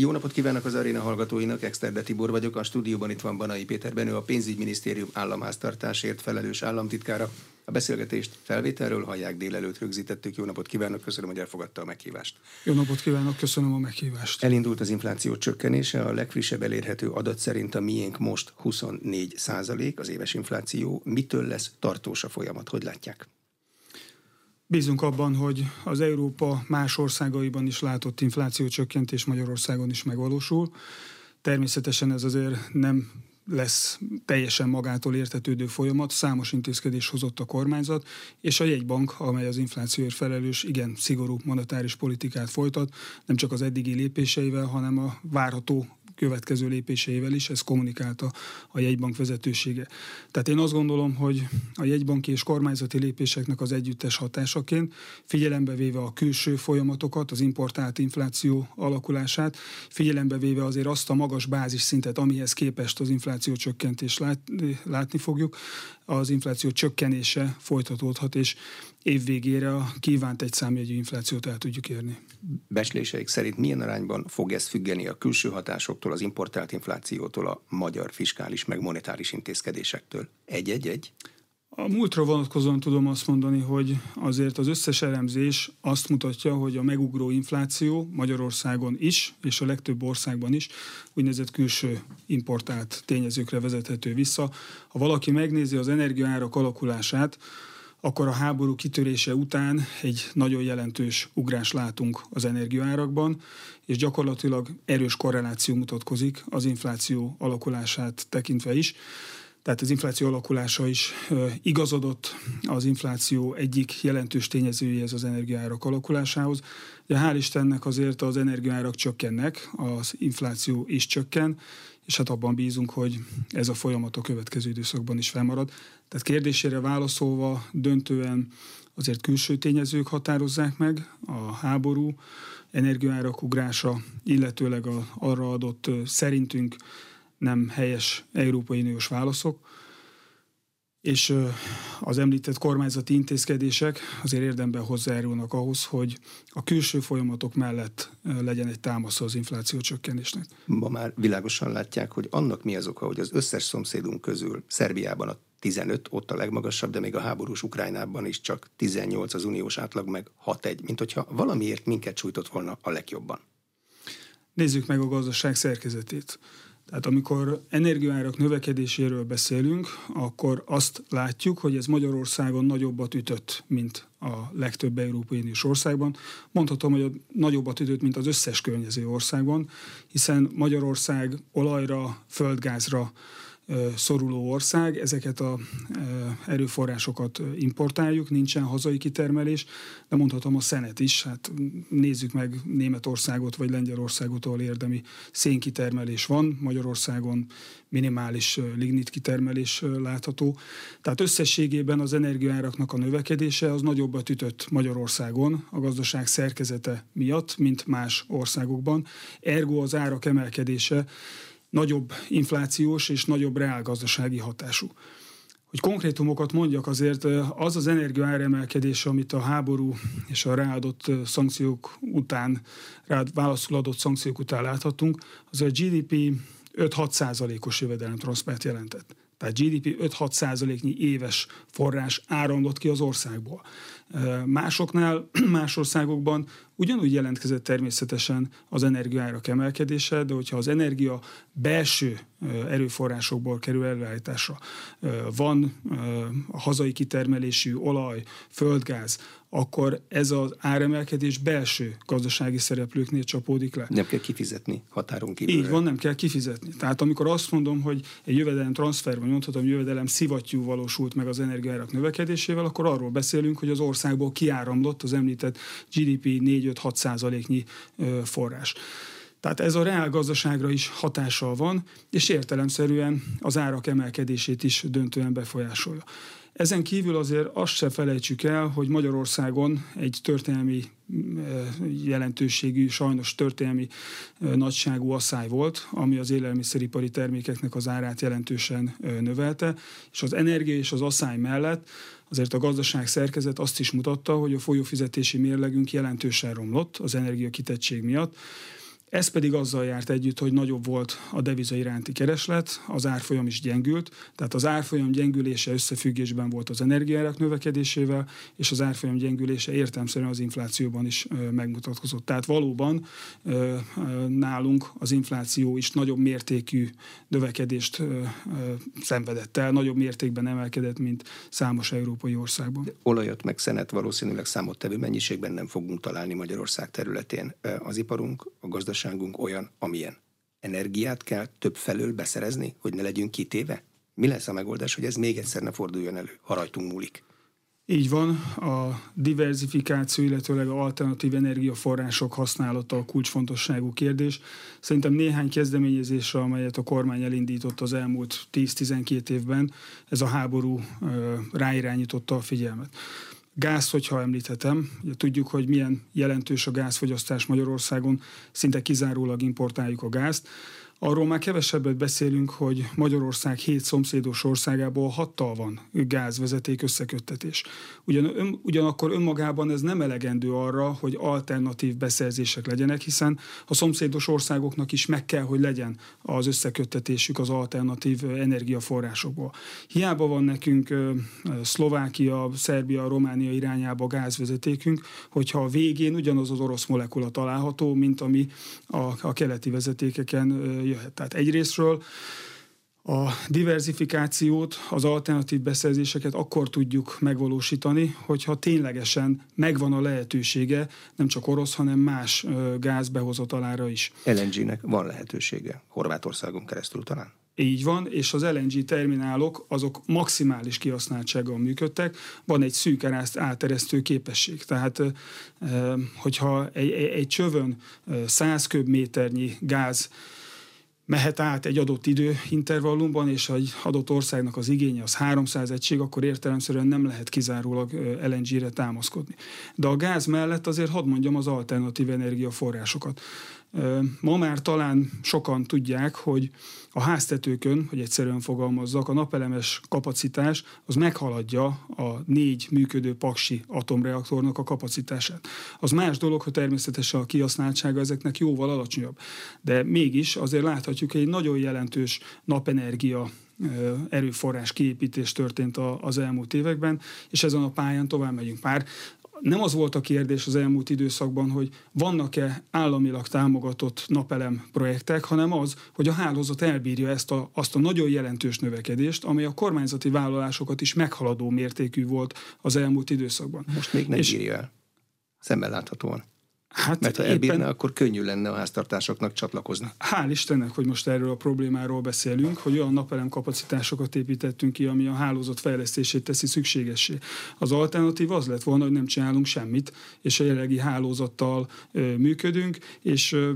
Jó napot kívánok az aréna hallgatóinak, Exterde Tibor vagyok, a stúdióban itt van Banai Péter Benő, a pénzügyminisztérium államháztartásért felelős államtitkára. A beszélgetést felvételről hallják délelőtt rögzítettük. Jó napot kívánok, köszönöm, hogy elfogadta a meghívást. Jó napot kívánok, köszönöm a meghívást. Elindult az infláció csökkenése, a legfrissebb elérhető adat szerint a miénk most 24 százalék az éves infláció. Mitől lesz tartós a folyamat, hogy látják? Bízunk abban, hogy az Európa más országaiban is látott inflációcsökkentés Magyarországon is megvalósul. Természetesen ez azért nem lesz teljesen magától értetődő folyamat, számos intézkedés hozott a kormányzat, és a jegybank, amely az inflációért felelős, igen, szigorú monetáris politikát folytat, nem csak az eddigi lépéseivel, hanem a várható következő lépéseivel is, ez kommunikálta a jegybank vezetősége. Tehát én azt gondolom, hogy a jegybanki és kormányzati lépéseknek az együttes hatásaként, figyelembe véve a külső folyamatokat, az importált infláció alakulását, figyelembe véve azért azt a magas bázis szintet, amihez képest az infláció csökkentés lát, látni fogjuk, az infláció csökkenése folytatódhat, és évvégére a kívánt egy számjegyű inflációt el tudjuk érni. Besléseik szerint milyen arányban fog ez függeni a külső hatásoktól, az importált inflációtól, a magyar fiskális meg monetáris intézkedésektől? Egy-egy-egy? A múltra vonatkozóan tudom azt mondani, hogy azért az összes elemzés azt mutatja, hogy a megugró infláció Magyarországon is, és a legtöbb országban is úgynevezett külső importált tényezőkre vezethető vissza. Ha valaki megnézi az energiaárak alakulását, akkor a háború kitörése után egy nagyon jelentős ugrás látunk az energiaárakban, és gyakorlatilag erős korreláció mutatkozik az infláció alakulását tekintve is. Tehát az infláció alakulása is igazodott az infláció egyik jelentős tényezőjéhez az energiaárak alakulásához. De hál' Istennek azért az energiaárak csökkennek, az infláció is csökken, és hát abban bízunk, hogy ez a folyamat a következő időszakban is felmarad. Tehát kérdésére válaszolva döntően azért külső tényezők határozzák meg, a háború, energiaárak ugrása, illetőleg a, arra adott szerintünk nem helyes Európai Uniós válaszok, és az említett kormányzati intézkedések azért érdemben hozzájárulnak ahhoz, hogy a külső folyamatok mellett legyen egy támasz az infláció csökkenésnek. Ma már világosan látják, hogy annak mi az oka, hogy az összes szomszédunk közül Szerbiában a 15, ott a legmagasabb, de még a háborús Ukrajnában is csak 18 az uniós átlag, meg 6-1, mint hogyha valamiért minket sújtott volna a legjobban. Nézzük meg a gazdaság szerkezetét. Tehát amikor energiaárak növekedéséről beszélünk, akkor azt látjuk, hogy ez Magyarországon nagyobbat ütött, mint a legtöbb Európai Uniós országban. Mondhatom, hogy a nagyobbat ütött, mint az összes környező országban, hiszen Magyarország olajra, földgázra, szoruló ország, ezeket a erőforrásokat importáljuk, nincsen hazai kitermelés, de mondhatom a szenet is, hát nézzük meg Németországot vagy Lengyelországot, ahol érdemi szénkitermelés van, Magyarországon minimális lignit kitermelés látható. Tehát összességében az energiaáraknak a növekedése az nagyobbat ütött Magyarországon a gazdaság szerkezete miatt, mint más országokban. Ergo az árak emelkedése nagyobb inflációs és nagyobb reálgazdasági hatású. Hogy konkrétumokat mondjak, azért az az energiaáremelkedés, amit a háború és a ráadott szankciók után, rá válaszul adott szankciók után láthatunk, az a GDP 5-6 százalékos jövedelemtranszpert jelentett. Tehát GDP 5-6 százaléknyi éves forrás áramlott ki az országból. Másoknál, más országokban ugyanúgy jelentkezett természetesen az energiaárak emelkedése, de hogyha az energia belső erőforrásokból kerül előállításra, van a hazai kitermelésű olaj, földgáz, akkor ez az áremelkedés belső gazdasági szereplőknél csapódik le. Nem kell kifizetni határon kívül. Így van, nem kell kifizetni. Tehát amikor azt mondom, hogy egy jövedelem transfer, vagy mondhatom, jövedelem szivattyú valósult meg az energiárak növekedésével, akkor arról beszélünk, hogy az országból kiáramlott az említett GDP 4-5-6 százaléknyi forrás. Tehát ez a reál gazdaságra is hatással van, és értelemszerűen az árak emelkedését is döntően befolyásolja. Ezen kívül azért azt se felejtsük el, hogy Magyarországon egy történelmi jelentőségű, sajnos történelmi nagyságú asszály volt, ami az élelmiszeripari termékeknek az árát jelentősen növelte, és az energia és az asszály mellett azért a gazdaság szerkezet azt is mutatta, hogy a folyófizetési mérlegünk jelentősen romlott az energiakitettség miatt, Ez pedig azzal járt együtt, hogy nagyobb volt a deviza iránti kereslet, az árfolyam is gyengült, tehát az árfolyam gyengülése összefüggésben volt az energiárak növekedésével, és az árfolyam gyengülése értelmszerűen az inflációban is megmutatkozott. Tehát valóban nálunk az infláció is nagyobb mértékű növekedést szenvedett el, nagyobb mértékben emelkedett, mint számos európai országban. Olajat meg szenet valószínűleg számottevő mennyiségben nem fogunk találni Magyarország területén. Az iparunk, a gazdaság gazdaságunk olyan, amilyen. Energiát kell több felől beszerezni, hogy ne legyünk kitéve? Mi lesz a megoldás, hogy ez még egyszer ne forduljon elő, ha rajtunk múlik? Így van, a diversifikáció, illetőleg a alternatív energiaforrások használata a kulcsfontosságú kérdés. Szerintem néhány kezdeményezésre, amelyet a kormány elindított az elmúlt 10-12 évben, ez a háború ráirányította a figyelmet. Gáz, hogyha említhetem, ugye tudjuk, hogy milyen jelentős a gázfogyasztás Magyarországon, szinte kizárólag importáljuk a gázt. Arról már kevesebbet beszélünk, hogy Magyarország hét szomszédos országából hattal van gázvezeték összeköttetés. Ugyan, ön, ugyanakkor önmagában ez nem elegendő arra, hogy alternatív beszerzések legyenek, hiszen a szomszédos országoknak is meg kell, hogy legyen az összeköttetésük az alternatív energiaforrásokból. Hiába van nekünk Szlovákia, Szerbia, Románia irányába gázvezetékünk, hogyha a végén ugyanaz az orosz molekula található, mint ami a, a keleti vezetékeken jöhet. Tehát egyrésztről a diversifikációt, az alternatív beszerzéseket akkor tudjuk megvalósítani, hogyha ténylegesen megvan a lehetősége nem csak orosz, hanem más gáz behozatalára is. LNG-nek van lehetősége Horvátországon keresztül talán? Így van, és az LNG terminálok azok maximális kihasználtsággal működtek, van egy szűk áteresztő képesség. Tehát, hogyha egy, egy csövön 100 köbméternyi gáz mehet át egy adott időintervallumban, és egy adott országnak az igénye az 300 egység, akkor értelemszerűen nem lehet kizárólag LNG-re támaszkodni. De a gáz mellett azért hadd mondjam az alternatív energiaforrásokat. Ma már talán sokan tudják, hogy a háztetőkön, hogy egyszerűen fogalmazzak, a napelemes kapacitás az meghaladja a négy működő paksi atomreaktornak a kapacitását. Az más dolog, hogy természetesen a kihasználtsága ezeknek jóval alacsonyabb. De mégis azért láthatjuk, hogy egy nagyon jelentős napenergia erőforrás kiépítés történt az elmúlt években, és ezen a pályán tovább megyünk. Már nem az volt a kérdés az elmúlt időszakban, hogy vannak-e államilag támogatott napelem projektek, hanem az, hogy a hálózat elbírja ezt a, azt a nagyon jelentős növekedést, amely a kormányzati vállalásokat is meghaladó mértékű volt az elmúlt időszakban. Most még nem És bírja el. Szemben láthatóan. Hát Mert ha elbírna, éppen, akkor könnyű lenne a háztartásoknak csatlakozni. Hál' Istennek, hogy most erről a problémáról beszélünk, hogy olyan napelem kapacitásokat építettünk ki, ami a hálózat fejlesztését teszi szükségessé. Az alternatív az lett volna, hogy nem csinálunk semmit, és a jelenlegi hálózattal ö, működünk, és ö,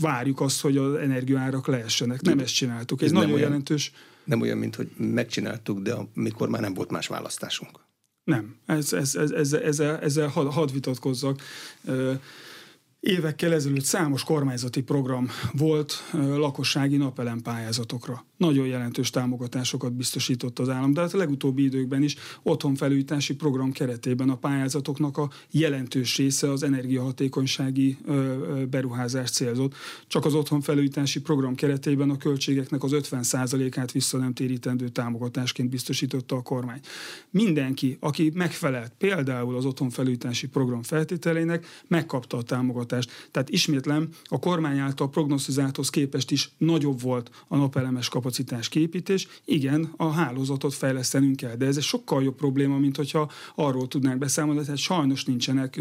várjuk azt, hogy az energiaárak leessenek. Nem ezt csináltuk. Ez, Ez nagyon olyan, jelentős. Nem olyan, mint hogy megcsináltuk, de amikor már nem volt más választásunk. Nem, ez, ez, ez, ezzel, ezzel, ezzel had, had vitatkozzak. Évekkel ezelőtt számos kormányzati program volt lakossági napelem pályázatokra. Nagyon jelentős támogatásokat biztosított az állam, de hát a legutóbbi időkben is otthonfelújítási program keretében a pályázatoknak a jelentős része az energiahatékonysági beruházás célzott. Csak az otthonfelújítási program keretében a költségeknek az 50%-át vissza nem térítendő támogatásként biztosította a kormány. Mindenki, aki megfelelt például az otthonfelújítási program feltételének, megkapta a támogatást támogatást. Tehát ismétlem, a kormány által prognosztizálthoz képest is nagyobb volt a napelemes kapacitás képítés. Igen, a hálózatot fejlesztenünk kell, de ez egy sokkal jobb probléma, mint hogyha arról tudnánk beszámolni, tehát sajnos nincsenek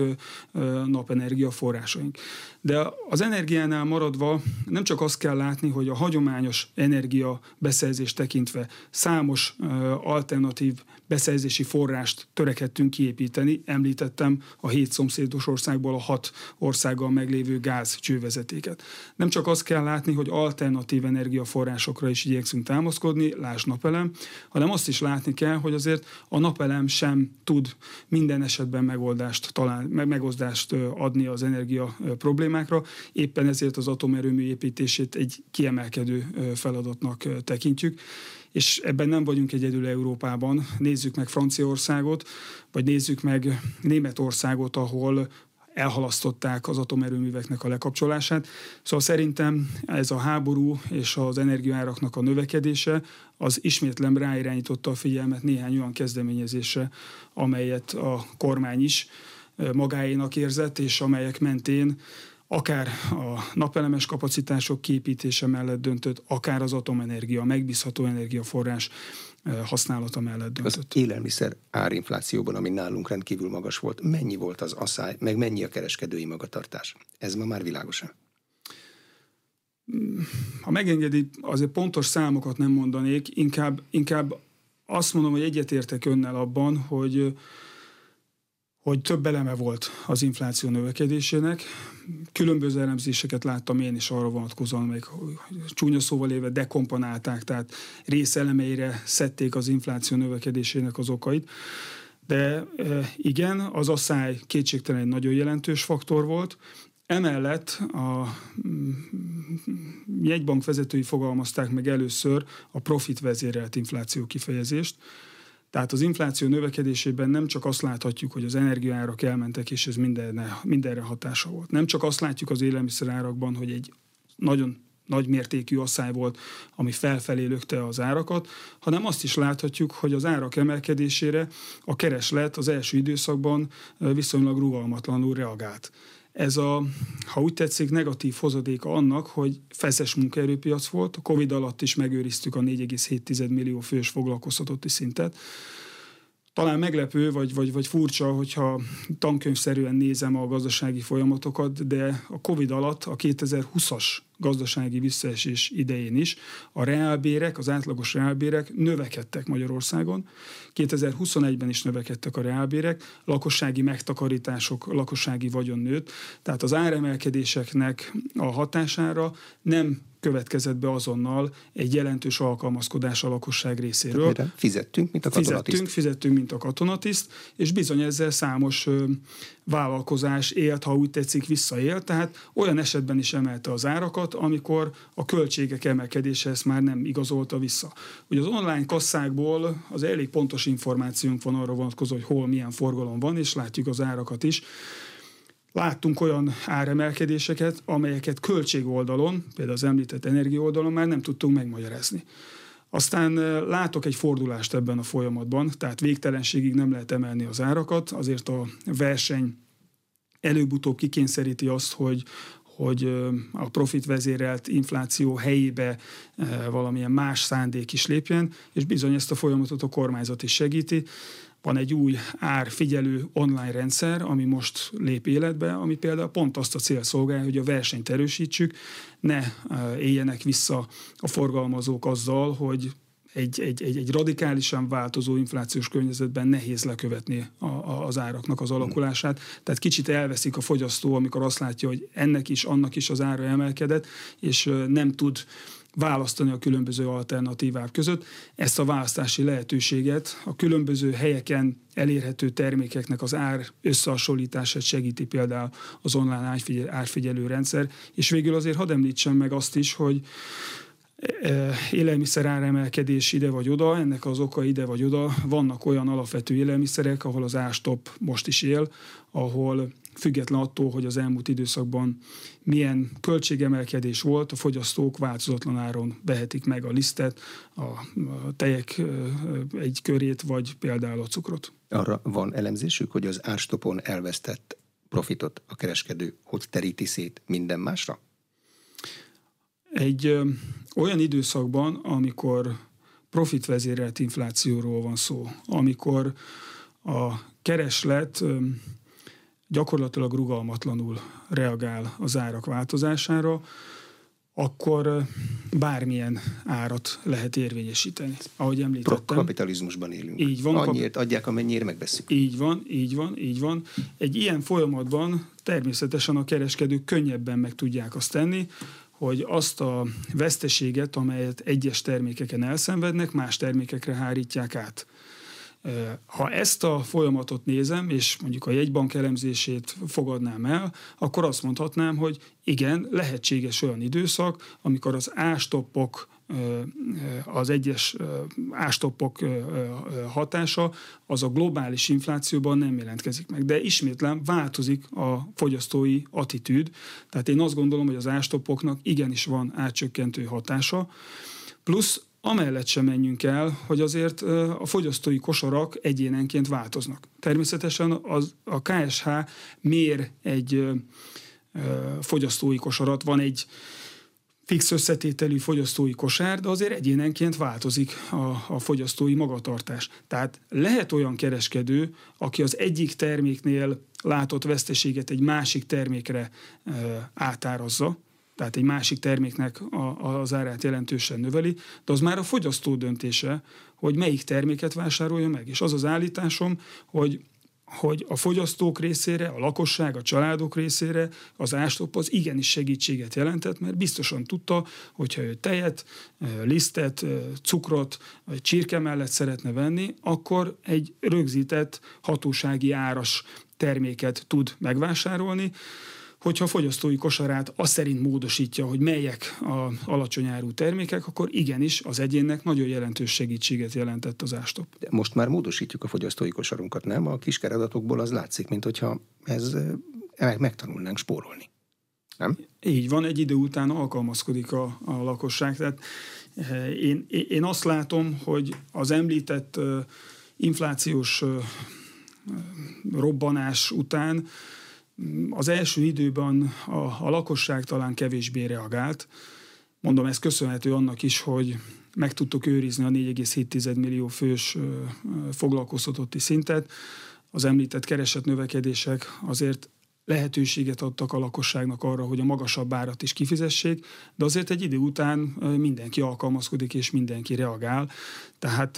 napenergia forrásaink. De az energiánál maradva nem csak azt kell látni, hogy a hagyományos energia beszerzés tekintve számos alternatív beszerzési forrást törekedtünk kiépíteni. Említettem a hét szomszédos országból a hat országgal meglévő gáz csővezetéket. Nem csak azt kell látni, hogy alternatív energiaforrásokra is igyekszünk támaszkodni, láss napelem, hanem azt is látni kell, hogy azért a napelem sem tud minden esetben megoldást, talán, megoldást adni az energia problémákra. Éppen ezért az atomerőmű építését egy kiemelkedő feladatnak tekintjük és ebben nem vagyunk egyedül Európában. Nézzük meg Franciaországot, vagy nézzük meg Németországot, ahol elhalasztották az atomerőműveknek a lekapcsolását. Szóval szerintem ez a háború és az energiaáraknak a növekedése az ismétlem ráirányította a figyelmet néhány olyan kezdeményezésre, amelyet a kormány is magáénak érzett, és amelyek mentén akár a napelemes kapacitások képítése mellett döntött, akár az atomenergia, megbízható energiaforrás használata mellett döntött. Az élelmiszer árinflációban, ami nálunk rendkívül magas volt, mennyi volt az asszály, meg mennyi a kereskedői magatartás? Ez ma már világosan. Ha megengedi, azért pontos számokat nem mondanék, inkább, inkább azt mondom, hogy egyetértek önnel abban, hogy hogy több eleme volt az infláció növekedésének. Különböző elemzéseket láttam én is arra vonatkozóan, még csúnya szóval éve dekomponálták, tehát részelemeire szedték az infláció növekedésének az okait. De e, igen, az asszály kétségtelen egy nagyon jelentős faktor volt. Emellett a mm, jegybank vezetői fogalmazták meg először a profit vezérelt infláció kifejezést, tehát az infláció növekedésében nem csak azt láthatjuk, hogy az energiaárak elmentek, és ez mindenre, mindenre hatása volt. Nem csak azt látjuk az élelmiszerárakban, hogy egy nagyon nagy mértékű asszály volt, ami felfelé lökte az árakat, hanem azt is láthatjuk, hogy az árak emelkedésére a kereslet az első időszakban viszonylag rugalmatlanul reagált. Ez a, ha úgy tetszik, negatív hozadéka annak, hogy feszes munkaerőpiac volt. A Covid alatt is megőriztük a 4,7 millió fős foglalkoztatotti szintet. Talán meglepő, vagy, vagy, vagy furcsa, hogyha tankönyvszerűen nézem a gazdasági folyamatokat, de a Covid alatt a 2020-as gazdasági visszaesés idején is a reálbérek, az átlagos reálbérek növekedtek Magyarországon. 2021-ben is növekedtek a reálbérek, lakossági megtakarítások, lakossági vagyon nőtt, tehát az áremelkedéseknek a hatására nem következett be azonnal egy jelentős alkalmazkodás a lakosság részéről. Mire fizettünk, mint a katonatiszt. Fizettünk, fizettünk, mint a katonatiszt, és bizony ezzel számos ö, vállalkozás élt, ha úgy tetszik, visszaélt, tehát olyan esetben is emelte az árakat, amikor a költségek emelkedése ezt már nem igazolta vissza. Ugye az online kasszákból az elég pontos információnk van arra vonatkozó, hogy hol milyen forgalom van, és látjuk az árakat is. Láttunk olyan áremelkedéseket, amelyeket költségoldalon, például az említett energiaoldalon már nem tudtunk megmagyarázni. Aztán látok egy fordulást ebben a folyamatban, tehát végtelenségig nem lehet emelni az árakat, azért a verseny előbb-utóbb kikényszeríti azt, hogy, hogy a profit vezérelt infláció helyébe valamilyen más szándék is lépjen, és bizony ezt a folyamatot a kormányzat is segíti. Van egy új árfigyelő online rendszer, ami most lép életbe, ami például pont azt a cél szolgálja, hogy a versenyt erősítsük, ne éljenek vissza a forgalmazók azzal, hogy egy, egy, egy, egy radikálisan változó inflációs környezetben nehéz lekövetni a, a, az áraknak az alakulását. Tehát kicsit elveszik a fogyasztó, amikor azt látja, hogy ennek is, annak is az ára emelkedett, és nem tud választani a különböző alternatívák között. Ezt a választási lehetőséget a különböző helyeken elérhető termékeknek az ár összehasonlítását segíti például az online árfigyelő rendszer. És végül azért hadd említsem meg azt is, hogy élelmiszer áremelkedés ide vagy oda, ennek az oka ide vagy oda. Vannak olyan alapvető élelmiszerek, ahol az ástop most is él, ahol független attól, hogy az elmúlt időszakban milyen költségemelkedés volt, a fogyasztók változatlan áron vehetik meg a lisztet, a, tejek egy körét, vagy például a cukrot. Arra van elemzésük, hogy az árstopon elvesztett profitot a kereskedő hogy teríti szét minden másra? Egy ö, olyan időszakban, amikor profitvezérelt inflációról van szó, amikor a kereslet gyakorlatilag rugalmatlanul reagál az árak változására, akkor bármilyen árat lehet érvényesíteni. Ahogy említettem. Kapitalizmusban élünk. Így van. Annyiért adják, amennyire megveszünk. Így van, így van, így van. Egy ilyen folyamatban természetesen a kereskedők könnyebben meg tudják azt tenni, hogy azt a veszteséget, amelyet egyes termékeken elszenvednek, más termékekre hárítják át. Ha ezt a folyamatot nézem, és mondjuk a jegybank elemzését fogadnám el, akkor azt mondhatnám, hogy igen, lehetséges olyan időszak, amikor az ástoppok az egyes ástoppok hatása, az a globális inflációban nem jelentkezik meg. De ismétlen változik a fogyasztói attitűd, tehát én azt gondolom, hogy az ástoppoknak igenis van átcsökkentő hatása, plusz amellett sem menjünk el, hogy azért a fogyasztói kosarak egyénenként változnak. Természetesen az, a KSH mér egy fogyasztói kosarat, van egy fix összetételű fogyasztói kosár, de azért egyénenként változik a, a fogyasztói magatartás. Tehát lehet olyan kereskedő, aki az egyik terméknél látott veszteséget egy másik termékre e, átárazza, tehát egy másik terméknek a, az árát jelentősen növeli, de az már a fogyasztó döntése, hogy melyik terméket vásárolja meg. És az az állításom, hogy hogy a fogyasztók részére, a lakosság, a családok részére az ástop az igenis segítséget jelentett, mert biztosan tudta, hogyha ő tejet, lisztet, cukrot vagy csirke mellett szeretne venni, akkor egy rögzített hatósági áras terméket tud megvásárolni, hogyha a fogyasztói kosarát azt szerint módosítja, hogy melyek a alacsony árú termékek, akkor igenis az egyénnek nagyon jelentős segítséget jelentett az ástop. De most már módosítjuk a fogyasztói kosarunkat, nem? A kiskeredatokból az látszik, mint hogyha ez megtanulnánk spórolni. Nem? Így van, egy idő után alkalmazkodik a, a lakosság. Tehát én, én azt látom, hogy az említett inflációs robbanás után az első időben a, a lakosság talán kevésbé reagált. Mondom, ez köszönhető annak is, hogy meg tudtuk őrizni a 4,7 millió fős foglalkoztatotti szintet. Az említett keresett növekedések azért lehetőséget adtak a lakosságnak arra, hogy a magasabb árat is kifizessék, de azért egy idő után mindenki alkalmazkodik és mindenki reagál. Tehát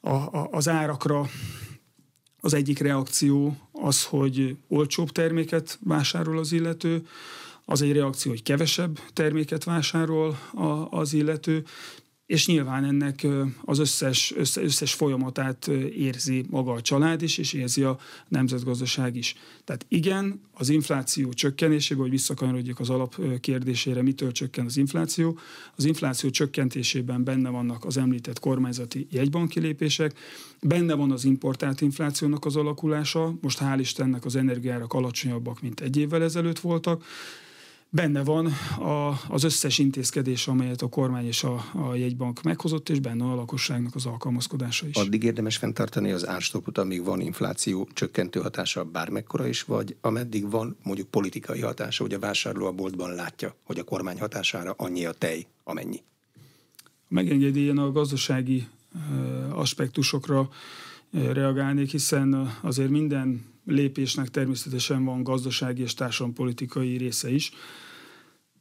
a, a, az árakra az egyik reakció az, hogy olcsóbb terméket vásárol az illető, az egy reakció, hogy kevesebb terméket vásárol az illető, és nyilván ennek az összes, összes, összes folyamatát érzi maga a család is, és érzi a nemzetgazdaság is. Tehát igen, az infláció csökkenésében, hogy visszakanyarodjak az alap kérdésére, mitől csökken az infláció. Az infláció csökkentésében benne vannak az említett kormányzati jegybanki lépések, benne van az importált inflációnak az alakulása, most hál' Istennek az energiárak alacsonyabbak, mint egy évvel ezelőtt voltak, benne van a, az összes intézkedés, amelyet a kormány és a, a jegybank meghozott, és benne a lakosságnak az alkalmazkodása is. Addig érdemes fenntartani az árstopot, amíg van infláció csökkentő hatása bármekkora is, vagy ameddig van mondjuk politikai hatása, hogy a vásárló a boltban látja, hogy a kormány hatására annyi a tej, amennyi. Megengedi ilyen a gazdasági aspektusokra reagálnék, hiszen azért minden lépésnek természetesen van gazdasági és társadalompolitikai része is.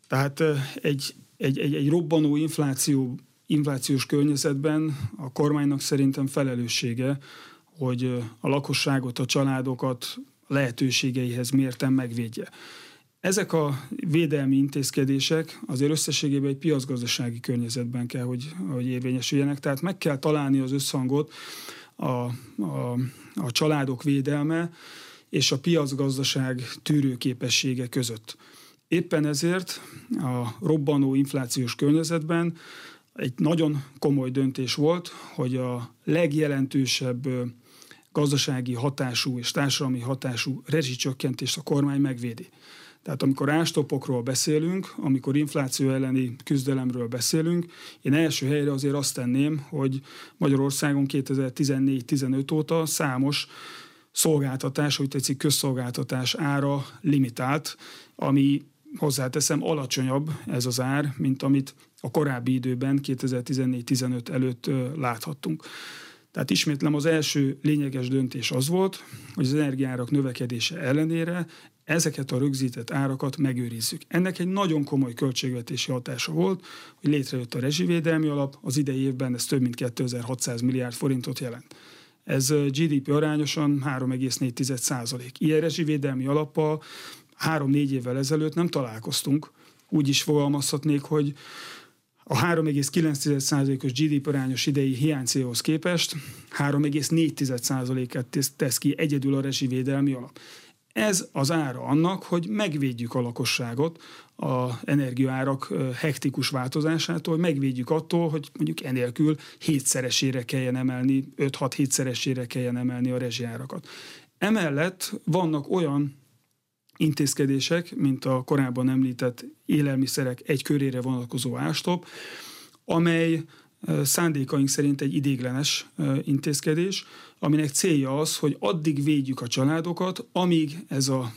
Tehát egy, egy, egy, egy robbanó infláció, inflációs környezetben a kormánynak szerintem felelőssége, hogy a lakosságot, a családokat lehetőségeihez mérten megvédje. Ezek a védelmi intézkedések azért összességében egy piacgazdasági környezetben kell, hogy, hogy érvényesüljenek, tehát meg kell találni az összhangot a, a, a családok védelme és a piacgazdaság tűrőképessége között. Éppen ezért a robbanó inflációs környezetben egy nagyon komoly döntés volt, hogy a legjelentősebb gazdasági hatású és társadalmi hatású rezsicsökkentést a kormány megvédi. Tehát amikor ástopokról beszélünk, amikor infláció elleni küzdelemről beszélünk, én első helyre azért azt tenném, hogy Magyarországon 2014-15 óta számos szolgáltatás, hogy tetszik, közszolgáltatás ára limitált, ami hozzáteszem alacsonyabb ez az ár, mint amit a korábbi időben 2014-15 előtt láthattunk. Tehát ismétlem, az első lényeges döntés az volt, hogy az energiárak növekedése ellenére ezeket a rögzített árakat megőrizzük. Ennek egy nagyon komoly költségvetési hatása volt, hogy létrejött a rezsivédelmi alap, az idei évben ez több mint 2600 milliárd forintot jelent. Ez GDP arányosan 3,4 százalék. Ilyen rezsivédelmi alappal három-négy évvel ezelőtt nem találkoztunk. Úgy is fogalmazhatnék, hogy a 3,9%-os GDP arányos idei hiánycélhoz képest 3,4%-et tesz ki egyedül a rezsivédelmi alap. Ez az ára annak, hogy megvédjük a lakosságot a energiaárak hektikus változásától, megvédjük attól, hogy mondjuk enélkül hétszeresére kelljen emelni, 5-6 hétszeresére kelljen emelni a rezsiárakat. Emellett vannak olyan intézkedések, mint a korábban említett élelmiszerek egy körére vonatkozó ástop, amely szándékaink szerint egy idéglenes intézkedés, aminek célja az, hogy addig védjük a családokat, amíg ez a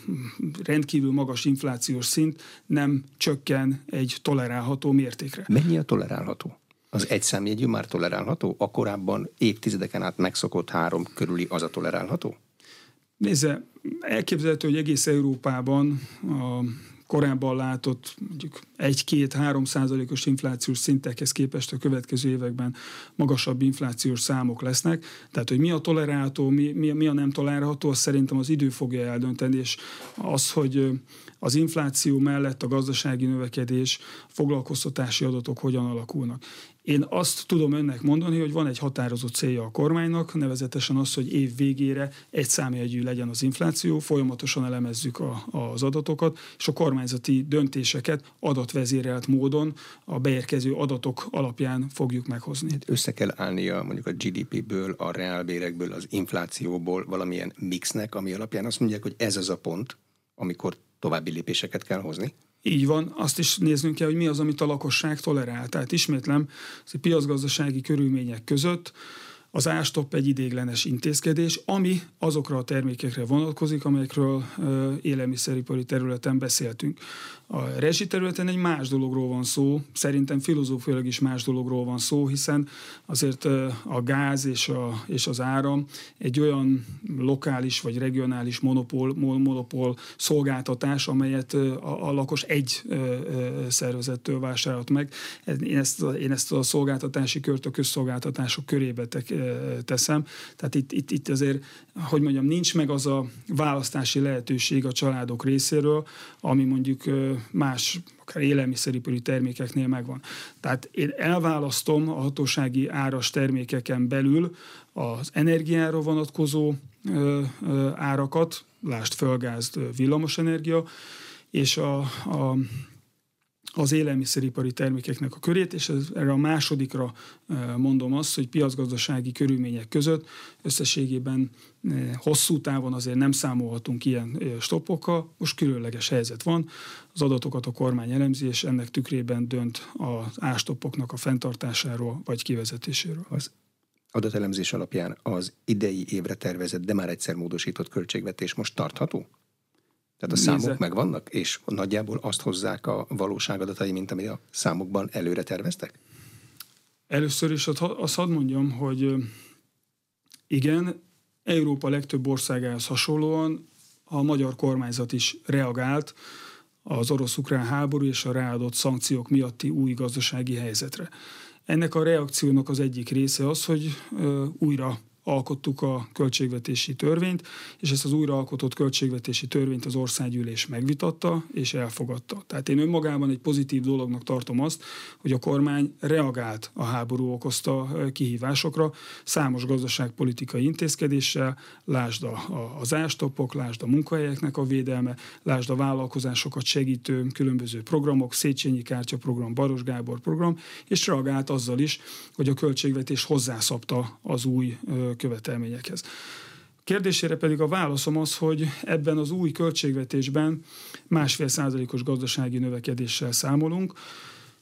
rendkívül magas inflációs szint nem csökken egy tolerálható mértékre. Mennyi a tolerálható? Az egy számjegyű már tolerálható? A korábban évtizedeken át megszokott három körüli az a tolerálható? Nézze, elképzelhető, hogy egész Európában a korábban látott mondjuk 1-2-3 százalékos inflációs szintekhez képest a következő években magasabb inflációs számok lesznek. Tehát, hogy mi a tolerálható, mi, mi, mi a nem tolerálható, azt szerintem az idő fogja eldönteni, és az, hogy az infláció mellett a gazdasági növekedés, foglalkoztatási adatok hogyan alakulnak. Én azt tudom önnek mondani, hogy van egy határozott célja a kormánynak, nevezetesen az, hogy év végére egy számjegyű legyen az infláció, folyamatosan elemezzük a, az adatokat, és a kormányzati döntéseket adatvezérelt módon a beérkező adatok alapján fogjuk meghozni. Hát össze kell állnia mondjuk a GDP-ből, a reálbérekből, az inflációból valamilyen mixnek, ami alapján azt mondják, hogy ez az a pont, amikor további lépéseket kell hozni? Így van, azt is néznünk kell, hogy mi az, amit a lakosság tolerál. Tehát ismétlem, az piacgazdasági körülmények között az ástop egy idéglenes intézkedés, ami azokra a termékekre vonatkozik, amelyekről élelmiszeripari területen beszéltünk. A rezsi területen egy más dologról van szó, szerintem filozófiailag is más dologról van szó, hiszen azért a gáz és, a, és az áram egy olyan lokális vagy regionális monopól, monopól szolgáltatás, amelyet a, a lakos egy szervezettől vásárolt meg. Én ezt, én ezt a szolgáltatási kört a közszolgáltatások körébe teszem. Tehát itt, itt, itt azért, hogy mondjam, nincs meg az a választási lehetőség a családok részéről, ami mondjuk más akár élelmiszeripari termékeknél megvan. Tehát én elválasztom a hatósági áras termékeken belül az energiára vonatkozó árakat, lást földgáz, villamosenergia, és a, a az élelmiszeripari termékeknek a körét, és ez, erre a másodikra mondom azt, hogy piacgazdasági körülmények között összességében hosszú távon azért nem számolhatunk ilyen stoppokkal, most különleges helyzet van, az adatokat a kormány elemzi, és ennek tükrében dönt az ástoppoknak a fenntartásáról vagy kivezetéséről. Az adatelemzés alapján az idei évre tervezett, de már egyszer módosított költségvetés most tartható? Tehát a számok Nézze. megvannak, és nagyjából azt hozzák a valóság adatai, mint ami a számokban előre terveztek? Először is azt hadd mondjam, hogy igen, Európa legtöbb országához hasonlóan a magyar kormányzat is reagált az orosz-ukrán háború és a ráadott szankciók miatti új gazdasági helyzetre. Ennek a reakciónak az egyik része az, hogy újra alkottuk a költségvetési törvényt, és ezt az újraalkotott költségvetési törvényt az országgyűlés megvitatta és elfogadta. Tehát én önmagában egy pozitív dolognak tartom azt, hogy a kormány reagált a háború okozta kihívásokra, számos gazdaságpolitikai intézkedéssel, lásd a, a, az ástopok, lásd a munkahelyeknek a védelme, lásd a vállalkozásokat segítő különböző programok, Széchenyi Kártya program, Baros Gábor program, és reagált azzal is, hogy a költségvetés hozzászabta az új követelményekhez. Kérdésére pedig a válaszom az, hogy ebben az új költségvetésben másfél százalékos gazdasági növekedéssel számolunk.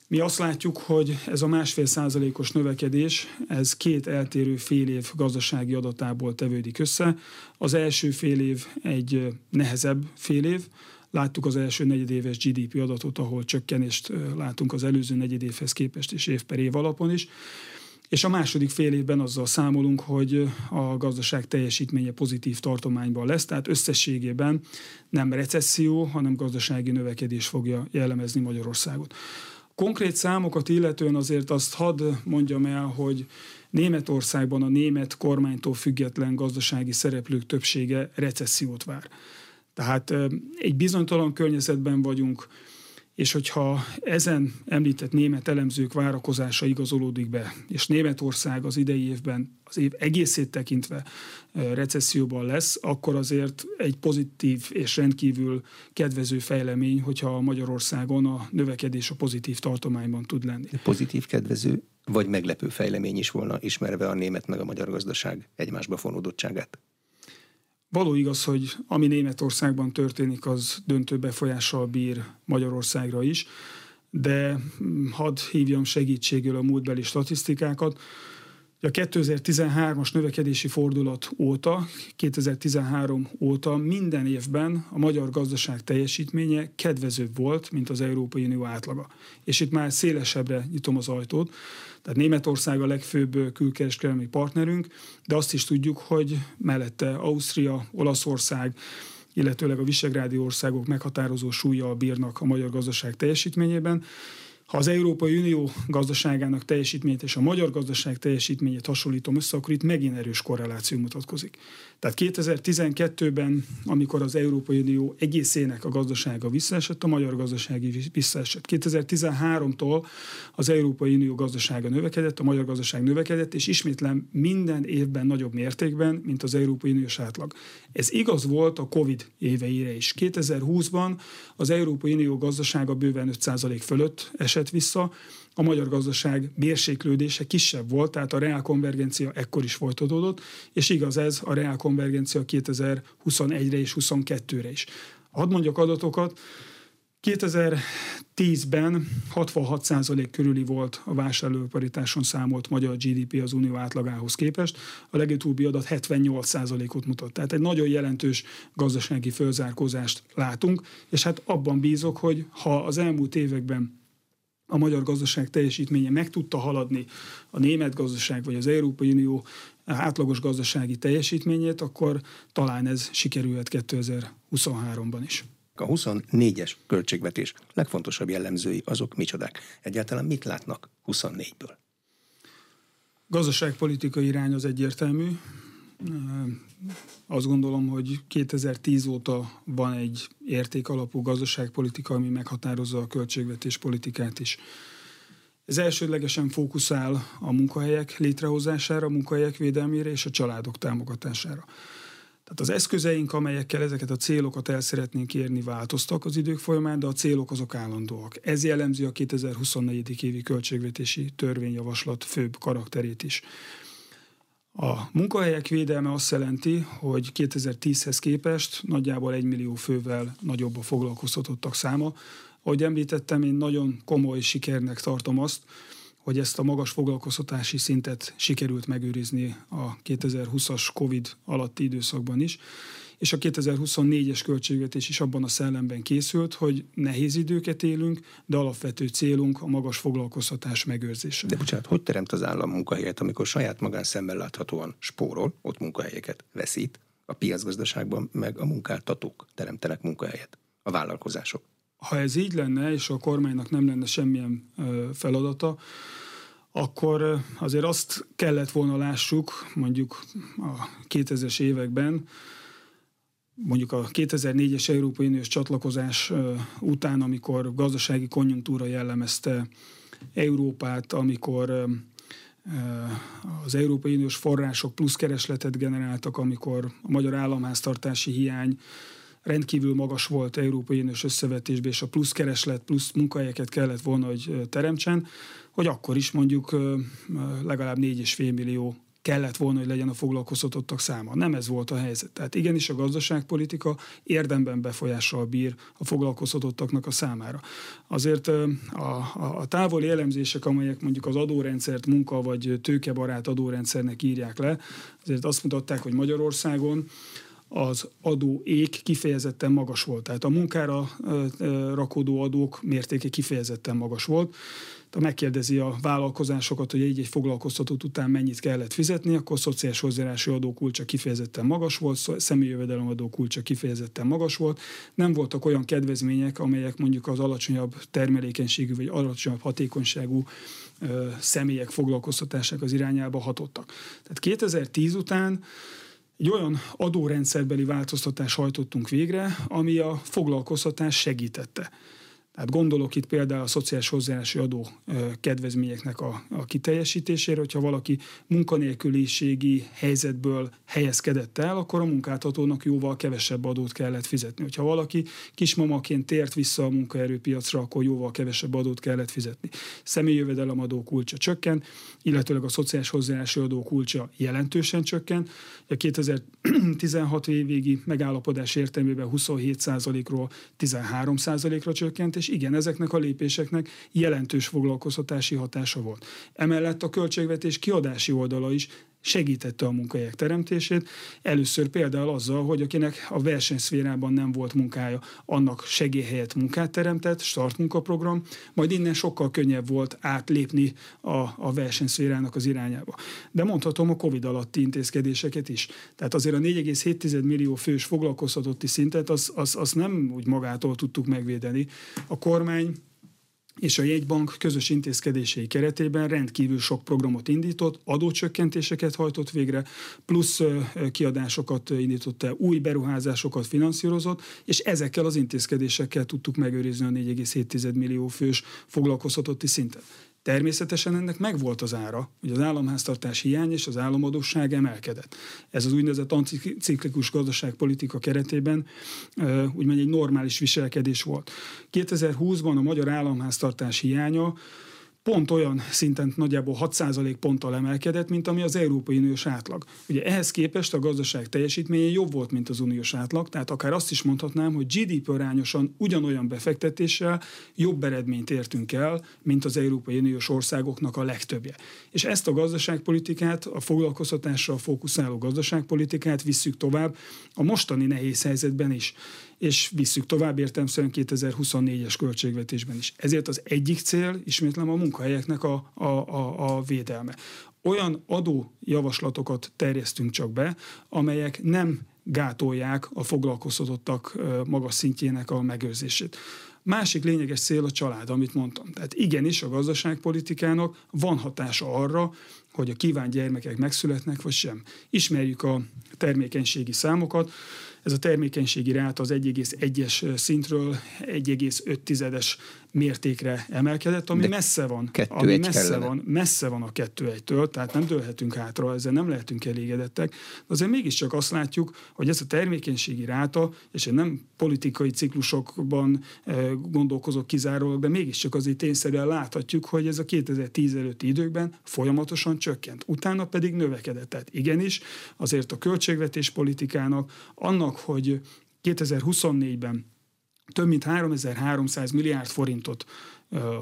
Mi azt látjuk, hogy ez a másfél százalékos növekedés, ez két eltérő fél év gazdasági adatából tevődik össze. Az első fél év egy nehezebb fél év, Láttuk az első negyedéves GDP adatot, ahol csökkenést látunk az előző negyedévhez képest és év per év alapon is. És a második fél évben azzal számolunk, hogy a gazdaság teljesítménye pozitív tartományban lesz, tehát összességében nem recesszió, hanem gazdasági növekedés fogja jellemezni Magyarországot. Konkrét számokat illetően azért azt hadd mondjam el, hogy Németországban a német kormánytól független gazdasági szereplők többsége recessziót vár. Tehát egy bizonytalan környezetben vagyunk, és hogyha ezen említett német elemzők várakozása igazolódik be, és Németország az idei évben, az év egészét tekintve recesszióban lesz, akkor azért egy pozitív és rendkívül kedvező fejlemény, hogyha Magyarországon a növekedés a pozitív tartományban tud lenni. Pozitív, kedvező, vagy meglepő fejlemény is volna, ismerve a német meg a magyar gazdaság egymásba fonódottságát? Való igaz, hogy ami Németországban történik, az döntő befolyással bír Magyarországra is, de hadd hívjam segítségül a múltbeli statisztikákat. A 2013-as növekedési fordulat óta, 2013 óta minden évben a magyar gazdaság teljesítménye kedvezőbb volt, mint az Európai Unió átlaga. És itt már szélesebbre nyitom az ajtót. Tehát Németország a legfőbb külkereskedelmi partnerünk, de azt is tudjuk, hogy mellette Ausztria, Olaszország, illetőleg a visegrádi országok meghatározó súlya bírnak a magyar gazdaság teljesítményében, ha az Európai Unió gazdaságának teljesítményét és a magyar gazdaság teljesítményét hasonlítom össze, akkor itt megint erős korreláció mutatkozik. Tehát 2012-ben, amikor az Európai Unió egészének a gazdasága visszaesett, a magyar gazdasági visszaesett. 2013-tól az Európai Unió gazdasága növekedett, a magyar gazdaság növekedett, és ismétlen minden évben nagyobb mértékben, mint az Európai Uniós átlag. Ez igaz volt a COVID éveire is. 2020-ban az Európai Unió gazdasága bőven 5% fölött esett vissza, a magyar gazdaság bérséklődése kisebb volt, tehát a reálkonvergencia ekkor is folytatódott, és igaz ez a reálkonvergencia 2021-re és 2022-re is. Hadd mondjak adatokat, 2010-ben 66% körüli volt a vásárlóparitáson számolt magyar GDP az unió átlagához képest, a legutóbbi adat 78%-ot mutat. Tehát egy nagyon jelentős gazdasági fölzárkózást látunk, és hát abban bízok, hogy ha az elmúlt években a magyar gazdaság teljesítménye meg tudta haladni a német gazdaság vagy az Európai Unió átlagos gazdasági teljesítményét, akkor talán ez sikerülhet 2023-ban is. A 24-es költségvetés legfontosabb jellemzői azok micsodák? Egyáltalán mit látnak 24-ből? Gazdaságpolitikai irány az egyértelmű. Azt gondolom, hogy 2010 óta van egy értékalapú gazdaságpolitika, ami meghatározza a költségvetés politikát is. Ez elsődlegesen fókuszál a munkahelyek létrehozására, a munkahelyek védelmére és a családok támogatására. Tehát az eszközeink, amelyekkel ezeket a célokat el szeretnénk érni, változtak az idők folyamán, de a célok azok állandóak. Ez jellemzi a 2024. évi költségvetési törvényjavaslat főbb karakterét is. A munkahelyek védelme azt jelenti, hogy 2010-hez képest nagyjából egy millió fővel nagyobb a foglalkoztatottak száma. Ahogy említettem, én nagyon komoly sikernek tartom azt, hogy ezt a magas foglalkoztatási szintet sikerült megőrizni a 2020-as COVID alatti időszakban is és a 2024-es költségvetés is abban a szellemben készült, hogy nehéz időket élünk, de alapvető célunk a magas foglalkoztatás megőrzése. De bocsánat, hogy teremt az állam munkahelyet, amikor saját magán szemben láthatóan spórol, ott munkahelyeket veszít, a piacgazdaságban meg a munkáltatók teremtenek munkahelyet, a vállalkozások. Ha ez így lenne, és a kormánynak nem lenne semmilyen feladata, akkor azért azt kellett volna lássuk, mondjuk a 2000-es években, mondjuk a 2004-es Európai Uniós csatlakozás után, amikor gazdasági konjunktúra jellemezte Európát, amikor az Európai Uniós források plusz keresletet generáltak, amikor a magyar államháztartási hiány rendkívül magas volt Európai Uniós összevetésben, és a plusz kereslet, plusz munkahelyeket kellett volna, hogy teremtsen, hogy akkor is mondjuk legalább 4,5 millió kellett volna, hogy legyen a foglalkoztatottak száma. Nem ez volt a helyzet. Tehát igenis a gazdaságpolitika érdemben befolyással bír a foglalkoztatottaknak a számára. Azért a, a, a távoli elemzések, amelyek mondjuk az adórendszert munka vagy tőkebarát adórendszernek írják le, azért azt mutatták, hogy Magyarországon az adó ék kifejezetten magas volt. Tehát a munkára rakodó adók mértéke kifejezetten magas volt megkérdezi a vállalkozásokat, hogy egy-egy foglalkoztatót után mennyit kellett fizetni, akkor a szociális hozzájárulási adó kulcsa kifejezetten magas volt, személyi jövedelemadó kulcsa kifejezetten magas volt. Nem voltak olyan kedvezmények, amelyek mondjuk az alacsonyabb termelékenységű vagy alacsonyabb hatékonyságú ö, személyek foglalkoztatásának az irányába hatottak. Tehát 2010 után egy olyan adórendszerbeli változtatást hajtottunk végre, ami a foglalkoztatás segítette. Tehát gondolok itt például a szociális hozzájárulási adó kedvezményeknek a, a kiteljesítésére, hogyha valaki munkanélküliségi helyzetből helyezkedett el, akkor a munkáltatónak jóval kevesebb adót kellett fizetni. Hogyha valaki kismamaként tért vissza a munkaerőpiacra, akkor jóval kevesebb adót kellett fizetni. Személyi jövedelemadó kulcsa csökken, illetőleg a szociális hozzájárulási adó kulcsa jelentősen csökken. A 2016 évvégi megállapodás értelmében 27%-ról 13%-ra csökkent, és igen, ezeknek a lépéseknek jelentős foglalkoztatási hatása volt. Emellett a költségvetés kiadási oldala is segítette a munkahelyek teremtését. Először például azzal, hogy akinek a versenyszférában nem volt munkája, annak segélyhelyet munkát teremtett, start munkaprogram, majd innen sokkal könnyebb volt átlépni a, a versenyszférának az irányába. De mondhatom a Covid alatti intézkedéseket is. Tehát azért a 4,7 millió fős foglalkoztatotti szintet, az, az, az nem úgy magától tudtuk megvédeni. A kormány és a jegybank közös intézkedései keretében rendkívül sok programot indított, adócsökkentéseket hajtott végre, plusz kiadásokat indított el, új beruházásokat finanszírozott, és ezekkel az intézkedésekkel tudtuk megőrizni a 4,7 millió fős foglalkoztatotti szintet. Természetesen ennek megvolt az ára, hogy az államháztartás hiány és az államadóság emelkedett. Ez az úgynevezett anticiklikus gazdaságpolitika keretében úgymond egy normális viselkedés volt. 2020-ban a magyar államháztartás hiánya pont olyan szinten nagyjából 6% ponttal emelkedett, mint ami az Európai Uniós átlag. Ugye ehhez képest a gazdaság teljesítménye jobb volt, mint az uniós átlag, tehát akár azt is mondhatnám, hogy GDP arányosan ugyanolyan befektetéssel jobb eredményt értünk el, mint az Európai Uniós országoknak a legtöbbje. És ezt a gazdaságpolitikát, a foglalkoztatásra fókuszáló gazdaságpolitikát visszük tovább a mostani nehéz helyzetben is és visszük tovább értelmszerűen 2024-es költségvetésben is. Ezért az egyik cél, ismétlem, a munkahelyeknek a, a, a, a védelme. Olyan adójavaslatokat terjesztünk csak be, amelyek nem gátolják a foglalkoztatottak magas szintjének a megőrzését. Másik lényeges cél a család, amit mondtam. Tehát igenis a gazdaságpolitikának van hatása arra, hogy a kívánt gyermekek megszületnek, vagy sem. Ismerjük a termékenységi számokat. Ez a termékenységi ráta az 1,1-es szintről 1,5-es mértékre emelkedett, ami De messze van. Ami messze kellene. van, messze van a kettő egytől, tehát nem dőlhetünk hátra, ezzel nem lehetünk elégedettek. De azért mégiscsak azt látjuk, hogy ez a termékenységi ráta, és én nem politikai ciklusokban eh, gondolkozok kizárólag, de mégiscsak azért tényszerűen láthatjuk, hogy ez a 2010 előtti időkben folyamatosan csökkent. Utána pedig növekedett. Tehát igenis, azért a költségvetés politikának, annak, hogy 2024-ben több mint 3300 milliárd forintot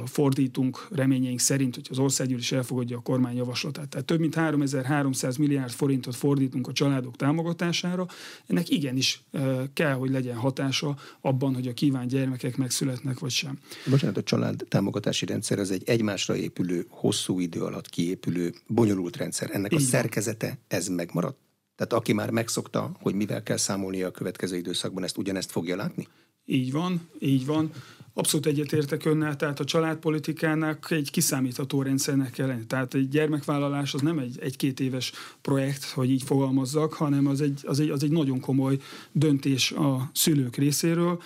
fordítunk reményeink szerint, hogy az országgyűlés elfogadja a kormány javaslatát. Tehát több mint 3300 milliárd forintot fordítunk a családok támogatására. Ennek igenis kell, hogy legyen hatása abban, hogy a kívánt gyermekek megszületnek, vagy sem. Bocsánat, a család támogatási rendszer az egy egymásra épülő, hosszú idő alatt kiépülő, bonyolult rendszer. Ennek Így a szerkezete, ez megmaradt? Tehát aki már megszokta, hogy mivel kell számolnia a következő időszakban, ezt ugyanezt fogja látni? Így van, így van. Abszolút egyetértek önnel, tehát a családpolitikának egy kiszámítható rendszernek kell lenni. Tehát egy gyermekvállalás az nem egy, egy-két éves projekt, hogy így fogalmazzak, hanem az egy, az, egy, az egy nagyon komoly döntés a szülők részéről.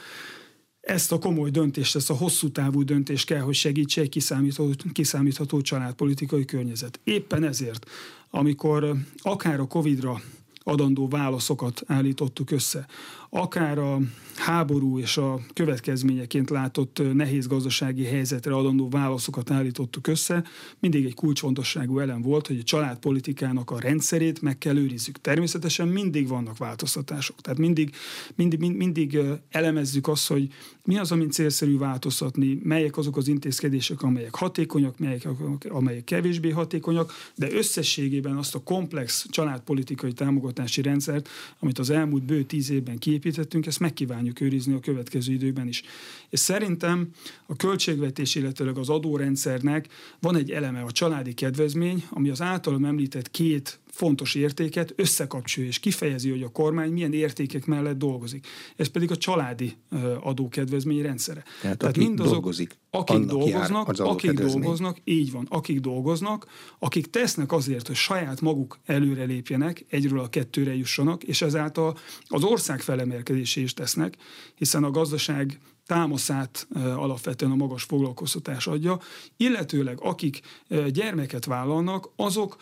Ezt a komoly döntést, ezt a hosszú távú döntést kell, hogy segítse egy kiszámítható, kiszámítható családpolitikai környezet. Éppen ezért, amikor akár a Covid-ra adandó válaszokat állítottuk össze, akár a háború és a következményeként látott nehéz gazdasági helyzetre adandó válaszokat állítottuk össze, mindig egy kulcsfontosságú elem volt, hogy a családpolitikának a rendszerét meg kell őrizzük. Természetesen mindig vannak változtatások, tehát mindig, mindig, mindig elemezzük azt, hogy mi az, amin célszerű változtatni, melyek azok az intézkedések, amelyek hatékonyak, melyek, amelyek kevésbé hatékonyak, de összességében azt a komplex családpolitikai támogatási rendszert, amit az elmúlt bő tíz évben kiépítettünk, ezt megkívánjuk őrizni a következő időkben is. És szerintem a költségvetés, illetőleg az adórendszernek van egy eleme, a családi kedvezmény, ami az általam említett két fontos értéket összekapcsolja és kifejezi, hogy a kormány milyen értékek mellett dolgozik. Ez pedig a családi adókedvezmény rendszere. Tehát, Tehát aki mindazok, dolgozik, akik dolgoznak, akik dolgoznak, így van, akik dolgoznak, akik tesznek azért, hogy saját maguk előre lépjenek, egyről a kettőre jussanak, és ezáltal az ország felemelkedésé is tesznek, hiszen a gazdaság támaszát alapvetően a magas foglalkoztatás adja, illetőleg akik gyermeket vállalnak, azok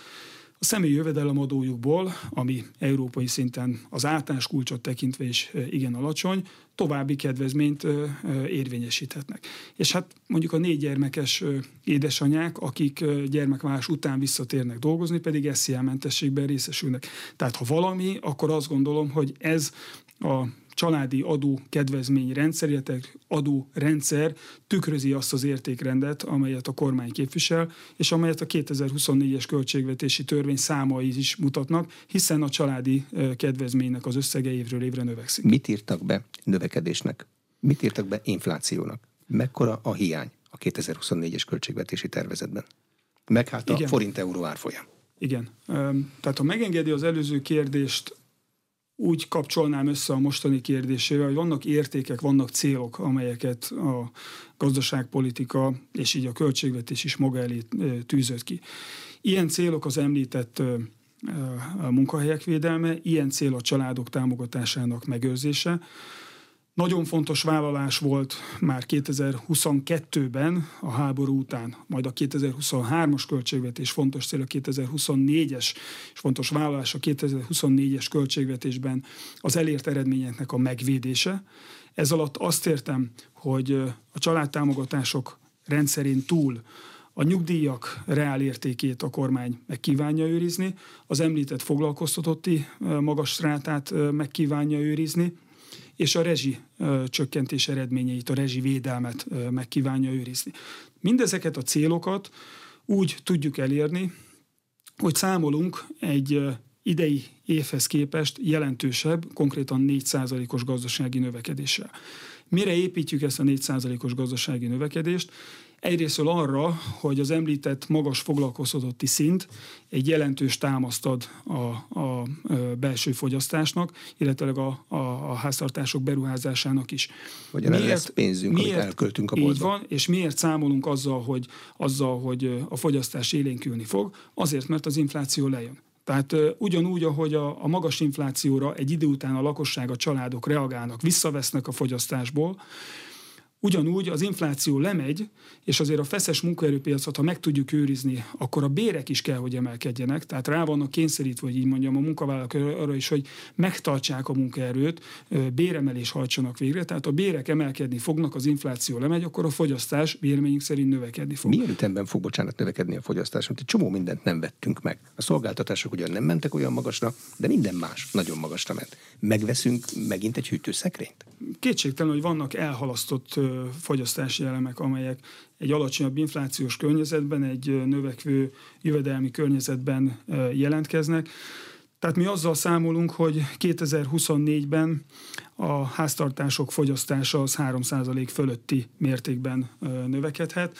a személyi jövedelemadójukból, ami európai szinten az általános kulcsot tekintve is igen alacsony, további kedvezményt érvényesíthetnek. És hát mondjuk a négy gyermekes édesanyák, akik gyermekválás után visszatérnek dolgozni, pedig SZIA mentességben részesülnek. Tehát ha valami, akkor azt gondolom, hogy ez a családi adó kedvezmény rendszer, illetve adó rendszer tükrözi azt az értékrendet, amelyet a kormány képvisel, és amelyet a 2024-es költségvetési törvény számai is mutatnak, hiszen a családi kedvezménynek az összege évről évre növekszik. Mit írtak be növekedésnek? Mit írtak be inflációnak? Mekkora a hiány a 2024-es költségvetési tervezetben? Meg hát a forint-euró árfolyam. Igen. Tehát ha megengedi az előző kérdést, úgy kapcsolnám össze a mostani kérdésével, hogy vannak értékek, vannak célok, amelyeket a gazdaságpolitika és így a költségvetés is maga elé tűzött ki. Ilyen célok az említett a munkahelyek védelme, ilyen cél a családok támogatásának megőrzése, nagyon fontos vállalás volt már 2022-ben, a háború után, majd a 2023-as költségvetés fontos cél a 2024-es, és fontos vállalás a 2024-es költségvetésben az elért eredményeknek a megvédése. Ez alatt azt értem, hogy a családtámogatások rendszerén túl a nyugdíjak reálértékét a kormány meg kívánja őrizni, az említett foglalkoztatotti magas strátát meg kívánja őrizni, és a rezsi csökkentés eredményeit, a rezsi védelmet megkívánja őrizni. Mindezeket a célokat úgy tudjuk elérni, hogy számolunk egy idei évhez képest jelentősebb, konkrétan 4%-os gazdasági növekedéssel. Mire építjük ezt a 4%-os gazdasági növekedést? Egyrésztől arra, hogy az említett magas foglalkoztatotti szint egy jelentős támaszt ad a, a belső fogyasztásnak, illetve a, a, a háztartások beruházásának is. Hogy miért, lesz pénzünk, miért, amit elköltünk a boltba. Így van, és miért számolunk azzal hogy, azzal, hogy a fogyasztás élénkülni fog? Azért, mert az infláció lejön. Tehát ugyanúgy, ahogy a, a magas inflációra egy idő után a lakosság, a családok reagálnak, visszavesznek a fogyasztásból, Ugyanúgy az infláció lemegy, és azért a feszes munkaerőpiacot, ha meg tudjuk őrizni, akkor a bérek is kell, hogy emelkedjenek. Tehát rá vannak kényszerítve, hogy így mondjam, a munkavállalók arra is, hogy megtartsák a munkaerőt, béremelés hajtsanak végre. Tehát a bérek emelkedni fognak, az infláció lemegy, akkor a fogyasztás véleményünk szerint növekedni fog. Milyen ütemben fog, bocsánat, növekedni a fogyasztás? Egy csomó mindent nem vettünk meg. A szolgáltatások ugyan nem mentek olyan magasra, de minden más nagyon magasra ment. Megveszünk megint egy hűtőszekrényt? Kétségtelen, hogy vannak elhalasztott fogyasztási elemek, amelyek egy alacsonyabb inflációs környezetben, egy növekvő jövedelmi környezetben jelentkeznek. Tehát mi azzal számolunk, hogy 2024-ben a háztartások fogyasztása az 3% fölötti mértékben növekedhet.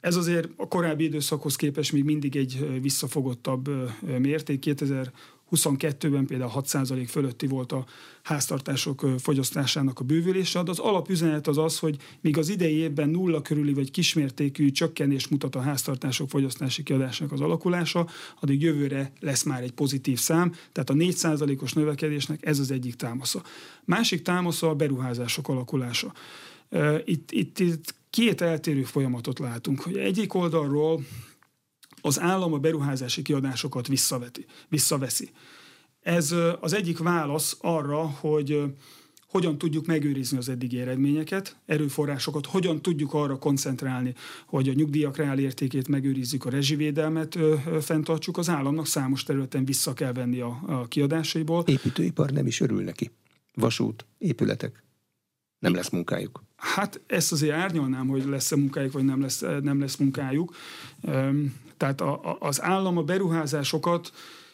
Ez azért a korábbi időszakhoz képest még mindig egy visszafogottabb mérték. 2000 22-ben például 6% fölötti volt a háztartások fogyasztásának a bővülése, de az alapüzenet az az, hogy míg az idei évben nulla körüli vagy kismértékű csökkenés mutat a háztartások fogyasztási kiadásának az alakulása, addig jövőre lesz már egy pozitív szám, tehát a 4%-os növekedésnek ez az egyik támasza. Másik támasza a beruházások alakulása. Itt, itt, itt két eltérő folyamatot látunk, hogy egyik oldalról az állam a beruházási kiadásokat visszaveti, visszaveszi. Ez az egyik válasz arra, hogy hogyan tudjuk megőrizni az eddigi eredményeket, erőforrásokat, hogyan tudjuk arra koncentrálni, hogy a nyugdíjak reál értékét megőrizzük, a rezsivédelmet ö, ö, fenntartsuk, az államnak számos területen vissza kell venni a, a kiadásaiból. Építőipar nem is örül neki. Vasút, épületek. Nem lesz munkájuk. Hát ezt azért árnyalnám, hogy lesz-e munkájuk, vagy nem lesz, nem lesz munkájuk. Tehát a, a, az állam a beruházásokat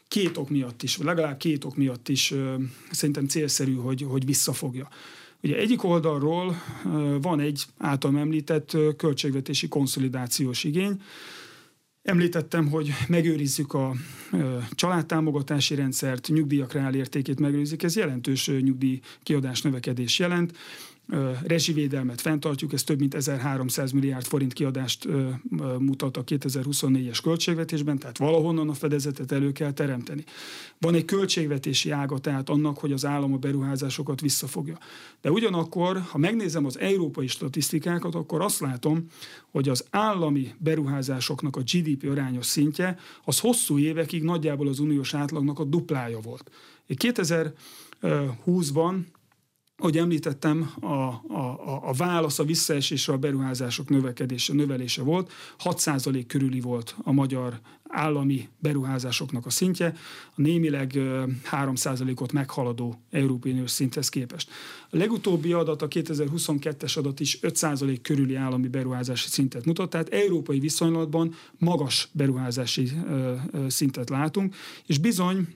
két ok miatt is, legalább két ok miatt is szerintem célszerű, hogy, hogy visszafogja. Ugye egyik oldalról van egy általam említett költségvetési konszolidációs igény, Említettem, hogy megőrizzük a családtámogatási rendszert, nyugdíjak reál értékét megőrizzük, ez jelentős nyugdíj kiadás növekedés jelent rezsivédelmet fenntartjuk, ez több mint 1300 milliárd forint kiadást mutat a 2024-es költségvetésben, tehát valahonnan a fedezetet elő kell teremteni. Van egy költségvetési ága tehát annak, hogy az állam a beruházásokat visszafogja. De ugyanakkor, ha megnézem az európai statisztikákat, akkor azt látom, hogy az állami beruházásoknak a GDP arányos szintje az hosszú évekig nagyjából az uniós átlagnak a duplája volt. 2020-ban ahogy említettem, a, a, a válasz a visszaesésre a beruházások növekedése, növelése volt. 6% körüli volt a magyar állami beruházásoknak a szintje, a némileg 3%-ot meghaladó Európai Uniós szinthez képest. A legutóbbi adat, a 2022-es adat is 5% körüli állami beruházási szintet mutat, tehát európai viszonylatban magas beruházási szintet látunk, és bizony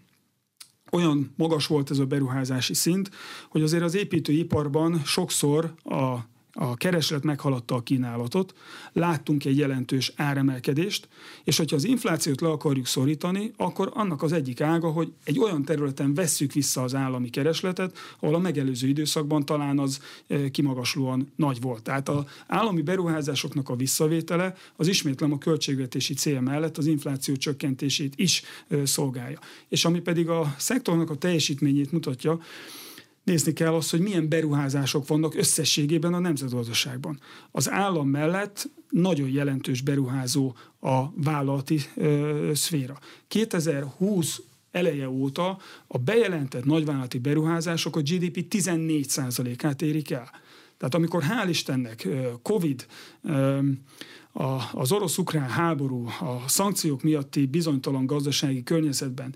olyan magas volt ez a beruházási szint, hogy azért az építőiparban sokszor a a kereslet meghaladta a kínálatot, láttunk egy jelentős áremelkedést, és hogyha az inflációt le akarjuk szorítani, akkor annak az egyik ága, hogy egy olyan területen vesszük vissza az állami keresletet, ahol a megelőző időszakban talán az e, kimagaslóan nagy volt. Tehát az állami beruházásoknak a visszavétele az ismétlem a költségvetési cél mellett az infláció csökkentését is e, szolgálja. És ami pedig a szektornak a teljesítményét mutatja, nézni kell azt, hogy milyen beruházások vannak összességében a nemzetgazdaságban. Az állam mellett nagyon jelentős beruházó a vállalati ö, szféra. 2020 eleje óta a bejelentett nagyvállalati beruházások a GDP 14%-át érik el. Tehát amikor hál' Istennek Covid, az orosz-ukrán háború, a szankciók miatti bizonytalan gazdasági környezetben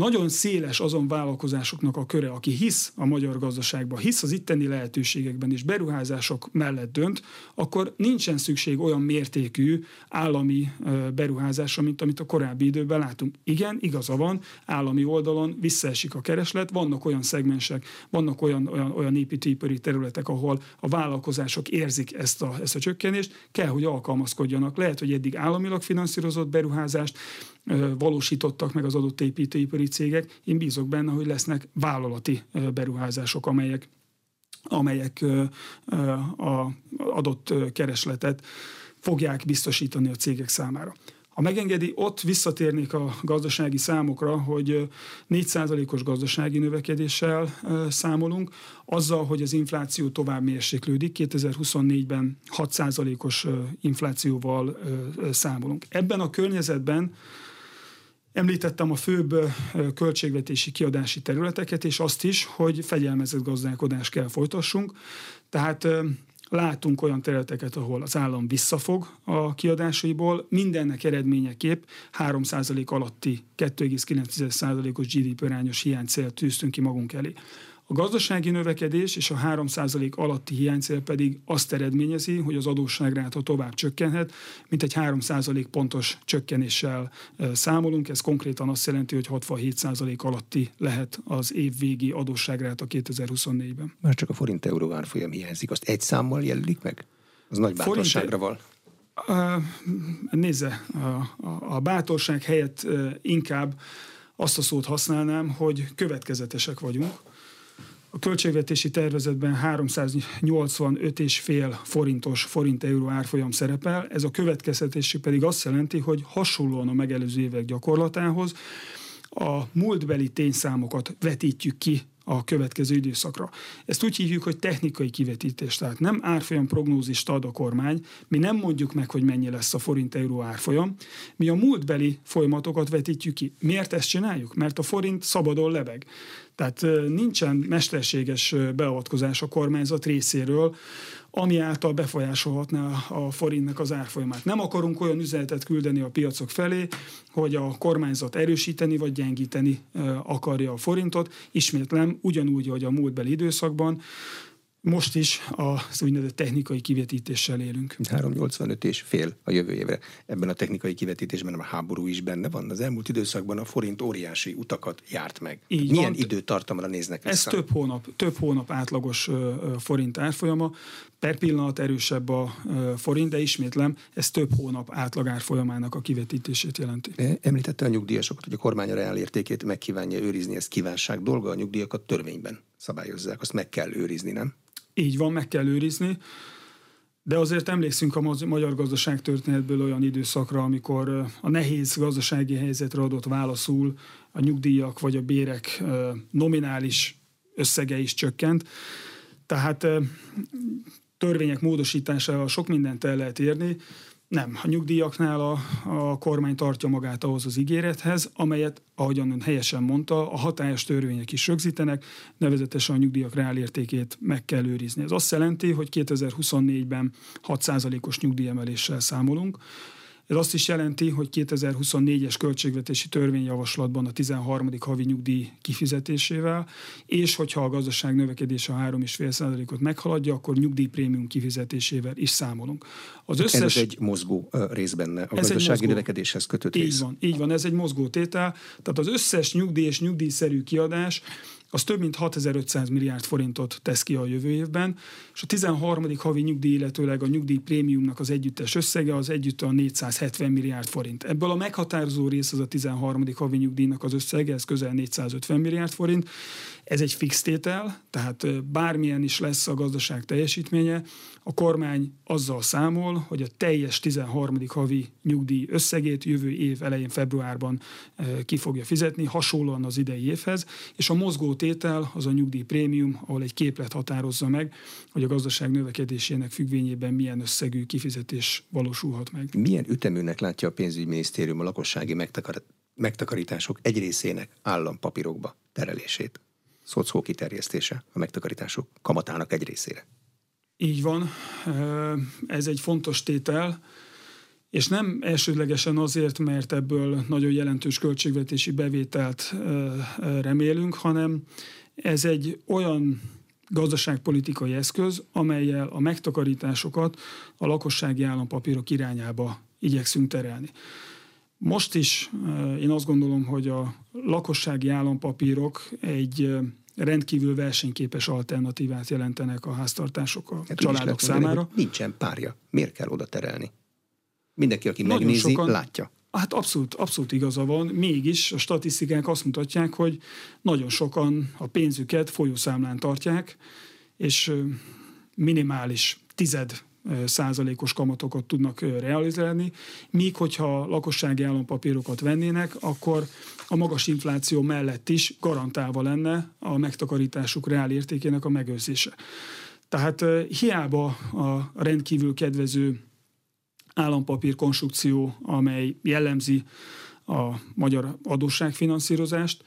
nagyon széles azon vállalkozásoknak a köre, aki hisz a magyar gazdaságban, hisz az itteni lehetőségekben és beruházások mellett dönt, akkor nincsen szükség olyan mértékű állami beruházásra, mint amit a korábbi időben látunk. Igen, igaza van, állami oldalon visszaesik a kereslet, vannak olyan szegmensek, vannak olyan, olyan, olyan építőipari területek, ahol a vállalkozások érzik ezt a, ezt a csökkenést, kell, hogy alkalmazkodjanak. Lehet, hogy eddig államilag finanszírozott beruházást, valósítottak meg az adott építőipari cégek. Én bízok benne, hogy lesznek vállalati beruházások, amelyek amelyek a adott keresletet fogják biztosítani a cégek számára. Ha megengedi, ott visszatérnék a gazdasági számokra, hogy 4%-os gazdasági növekedéssel számolunk, azzal, hogy az infláció tovább mérséklődik, 2024-ben 6%-os inflációval számolunk. Ebben a környezetben Említettem a főbb költségvetési kiadási területeket, és azt is, hogy fegyelmezett gazdálkodást kell folytassunk. Tehát látunk olyan területeket, ahol az állam visszafog a kiadásaiból, mindennek eredményeképp 3% alatti 2,9%-os GDP arányos hiánycélt tűztünk ki magunk elé. A gazdasági növekedés és a 3% alatti hiánycél pedig azt eredményezi, hogy az adósságráta tovább csökkenhet, mint egy 3% pontos csökkenéssel számolunk. Ez konkrétan azt jelenti, hogy 67% alatti lehet az év végi adósságráta 2024-ben. Már csak a forint euró árfolyam hiányzik, azt egy számmal jelölik meg? Az nagy bátorságra van. Nézze, a, a bátorság helyett inkább azt a szót használnám, hogy következetesek vagyunk a költségvetési tervezetben 385,5 forintos forint-euró árfolyam szerepel, ez a következtetési pedig azt jelenti, hogy hasonlóan a megelőző évek gyakorlatához a múltbeli tényszámokat vetítjük ki a következő időszakra. Ezt úgy hívjuk, hogy technikai kivetítés, tehát nem árfolyam prognózist ad a kormány, mi nem mondjuk meg, hogy mennyi lesz a forint-euró árfolyam, mi a múltbeli folyamatokat vetítjük ki. Miért ezt csináljuk? Mert a forint szabadon lebeg. Tehát nincsen mesterséges beavatkozás a kormányzat részéről, ami által befolyásolhatná a forintnak az árfolyamát. Nem akarunk olyan üzenetet küldeni a piacok felé, hogy a kormányzat erősíteni vagy gyengíteni akarja a forintot. Ismétlem, ugyanúgy, hogy a múltbeli időszakban, most is az úgynevezett technikai kivetítéssel élünk. 385 és fél a jövő évre. Ebben a technikai kivetítésben a háború is benne van. Az elmúlt időszakban a forint óriási utakat járt meg. Így Milyen van. időtartamra néznek vissza? Ez több hónap, több hónap átlagos forint árfolyama. Per pillanat erősebb a forint, de ismétlem, ez több hónap átlag árfolyamának a kivetítését jelenti. Említette a nyugdíjasokat, hogy a kormány a reálértékét meg kívánja őrizni, ez kívánság dolga, a nyugdíjakat törvényben szabályozzák, azt meg kell őrizni, nem? Így van, meg kell őrizni. De azért emlékszünk a magyar gazdaság történetből olyan időszakra, amikor a nehéz gazdasági helyzetre adott válaszul a nyugdíjak vagy a bérek nominális összege is csökkent. Tehát törvények módosításával sok mindent el lehet érni, nem, a nyugdíjaknál a, a kormány tartja magát ahhoz az ígérethez, amelyet, ahogyan ön helyesen mondta, a hatályos törvények is rögzítenek, nevezetesen a nyugdíjak reálértékét meg kell őrizni. Ez azt jelenti, hogy 2024-ben 6%-os nyugdíjemeléssel számolunk, ez azt is jelenti, hogy 2024-es költségvetési törvényjavaslatban a 13. havi nyugdíj kifizetésével, és hogyha a gazdaság növekedése a 3,5%-ot meghaladja, akkor nyugdíjprémium kifizetésével is számolunk. Az összes... Ez egy mozgó rész benne, a gazdasági mozgó... növekedéshez kötött így rész. Van, így van, ez egy mozgó tétel. Tehát az összes nyugdíj és nyugdíjszerű kiadás az több mint 6500 milliárd forintot tesz ki a jövő évben, és a 13. havi nyugdíj, illetőleg a nyugdíj prémiumnak az együttes összege az együtt a 470 milliárd forint. Ebből a meghatározó rész az a 13. havi nyugdíjnak az összege, ez közel 450 milliárd forint. Ez egy fix tétel, tehát bármilyen is lesz a gazdaság teljesítménye, a kormány azzal számol, hogy a teljes 13. havi nyugdíj összegét jövő év elején februárban ki fogja fizetni, hasonlóan az idei évhez, és a mozgó tétel az a nyugdíj prémium, ahol egy képlet határozza meg, hogy a gazdaság növekedésének függvényében milyen összegű kifizetés valósulhat meg. Milyen üteműnek látja a pénzügyminisztérium a lakossági megtakarítások egy részének állampapírokba terelését? Szocó kiterjesztése a megtakarítások kamatának egy részére. Így van, ez egy fontos tétel, és nem elsődlegesen azért, mert ebből nagyon jelentős költségvetési bevételt remélünk, hanem ez egy olyan gazdaságpolitikai eszköz, amelyel a megtakarításokat a lakossági állampapírok irányába igyekszünk terelni. Most is én azt gondolom, hogy a lakossági állampapírok egy rendkívül versenyképes alternatívát jelentenek a háztartások, a hát családok számára. Mondani, nincsen párja. Miért kell oda terelni? Mindenki, aki Nagyon megnézi, sokan, látja. Hát abszolút, abszolút igaza van. Mégis a statisztikák azt mutatják, hogy nagyon sokan a pénzüket folyószámlán tartják, és minimális tized százalékos kamatokat tudnak realizálni, míg hogyha lakossági állampapírokat vennének, akkor a magas infláció mellett is garantálva lenne a megtakarításuk reál értékének a megőrzése. Tehát hiába a rendkívül kedvező állampapír konstrukció, amely jellemzi a magyar adósságfinanszírozást,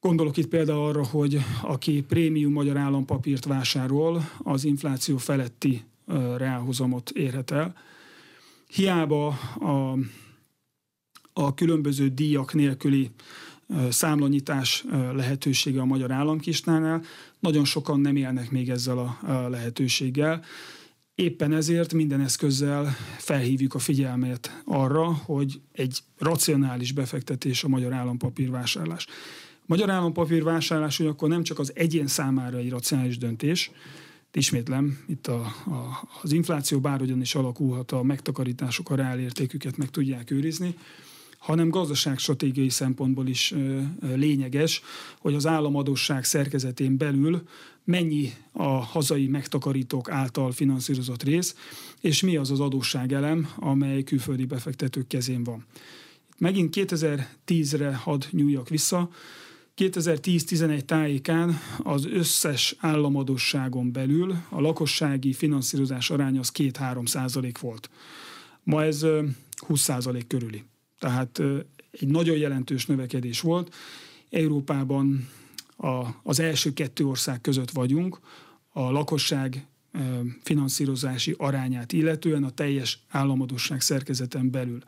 Gondolok itt például arra, hogy aki prémium magyar állampapírt vásárol, az infláció feletti reálhozamot érhet el. Hiába a, a különböző díjak nélküli számlanyítás lehetősége a magyar államkisnálnál, nagyon sokan nem élnek még ezzel a lehetőséggel. Éppen ezért minden eszközzel felhívjuk a figyelmet arra, hogy egy racionális befektetés a magyar állampapír vásárlás. A magyar állampapír vásárlás akkor nem csak az egyén számára egy racionális döntés, ismétlem, itt a, a, az infláció bárhogyan is alakulhat, a megtakarítások a reálértéküket meg tudják őrizni, hanem gazdaságstratégiai szempontból is ö, ö, lényeges, hogy az államadóság szerkezetén belül mennyi a hazai megtakarítók által finanszírozott rész, és mi az az adósságelem, amely külföldi befektetők kezén van. Megint 2010-re hadd nyúljak vissza, 2010-11 tájékán az összes államadosságon belül a lakossági finanszírozás aránya az 2-3 százalék volt. Ma ez 20 százalék körüli. Tehát egy nagyon jelentős növekedés volt. Európában a, az első kettő ország között vagyunk, a lakosság finanszírozási arányát illetően a teljes államadosság szerkezeten belül.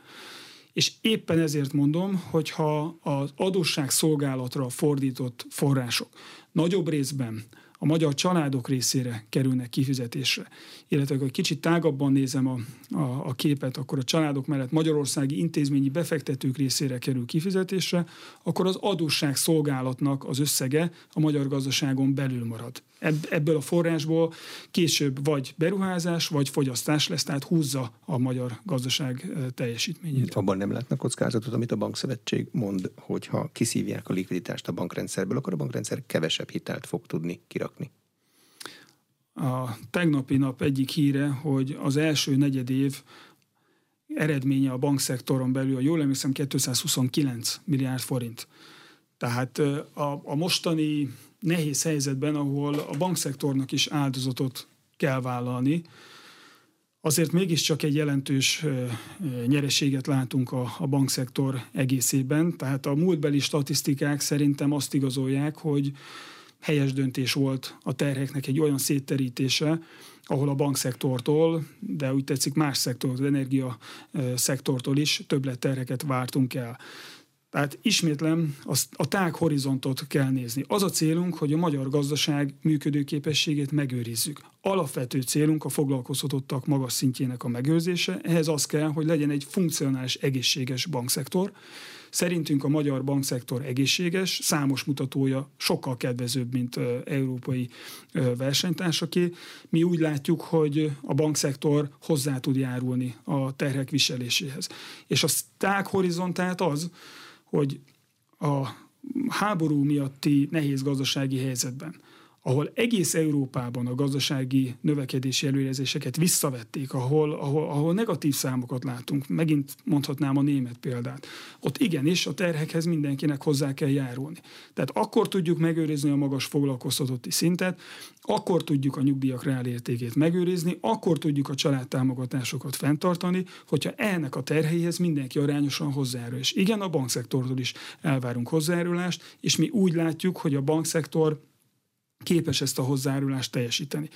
És éppen ezért mondom, hogyha az adósság szolgálatra fordított források nagyobb részben a magyar családok részére kerülnek kifizetésre. Illetve, ha egy kicsit tágabban nézem a, a, a képet, akkor a családok mellett magyarországi intézményi befektetők részére kerül kifizetésre, akkor az adósság szolgálatnak az összege a magyar gazdaságon belül marad. Ebből a forrásból később vagy beruházás, vagy fogyasztás lesz, tehát húzza a magyar gazdaság teljesítményét. Abban nem látnak kockázatot, amit a bankszövetség mond, hogy ha kiszívják a likviditást a bankrendszerből, akkor a bankrendszer kevesebb hitelt fog tudni kirakni. a tegnapi nap egyik híre, hogy az első negyed év eredménye a bankszektoron belül, a jól emlékszem, 229 milliárd forint. Tehát a, a mostani nehéz helyzetben, ahol a bankszektornak is áldozatot kell vállalni, azért mégiscsak egy jelentős nyereséget látunk a, a bankszektor egészében. Tehát a múltbeli statisztikák szerintem azt igazolják, hogy helyes döntés volt a terheknek egy olyan szétterítése, ahol a bankszektortól, de úgy tetszik más szektortól, energia szektortól is többletterheket vártunk el. Tehát ismétlem, a tág horizontot kell nézni. Az a célunk, hogy a magyar gazdaság működőképességét megőrizzük. Alapvető célunk a foglalkoztatottak magas szintjének a megőrzése. Ehhez az kell, hogy legyen egy funkcionális, egészséges bankszektor. Szerintünk a magyar bankszektor egészséges, számos mutatója sokkal kedvezőbb, mint európai versenytársaké. Mi úgy látjuk, hogy a bankszektor hozzá tud járulni a terhek viseléséhez. És a tág horizontát az, hogy a háború miatti nehéz gazdasági helyzetben ahol egész Európában a gazdasági növekedési előjelzéseket visszavették, ahol, ahol, ahol negatív számokat látunk, megint mondhatnám a német példát, ott igenis a terhekhez mindenkinek hozzá kell járulni. Tehát akkor tudjuk megőrizni a magas foglalkoztatotti szintet, akkor tudjuk a nyugdíjak reálértékét megőrizni, akkor tudjuk a családtámogatásokat fenntartani, hogyha ennek a terheihez mindenki arányosan hozzájárul. És igen, a bankszektortól is elvárunk hozzájárulást, és mi úgy látjuk, hogy a bankszektor képes ezt a hozzájárulást teljesíteni.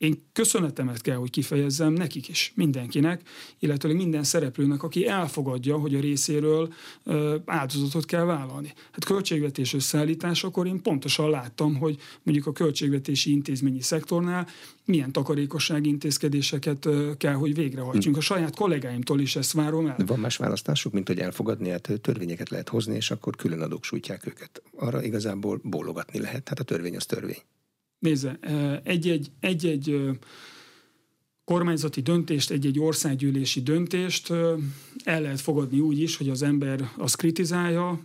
Én köszönetemet kell, hogy kifejezzem nekik is, mindenkinek, illetve minden szereplőnek, aki elfogadja, hogy a részéről ö, áldozatot kell vállalni. Hát költségvetés összeállításakor én pontosan láttam, hogy mondjuk a költségvetési intézményi szektornál milyen takarékossági intézkedéseket kell, hogy végrehajtsunk. A saját kollégáimtól is ezt várom el. De van más választásuk, mint hogy elfogadni, hát törvényeket lehet hozni, és akkor külön adók sújtják őket. Arra igazából bólogatni lehet, hát a törvény az törvény. Nézze, egy-egy, egy-egy kormányzati döntést, egy-egy országgyűlési döntést el lehet fogadni úgy is, hogy az ember azt kritizálja,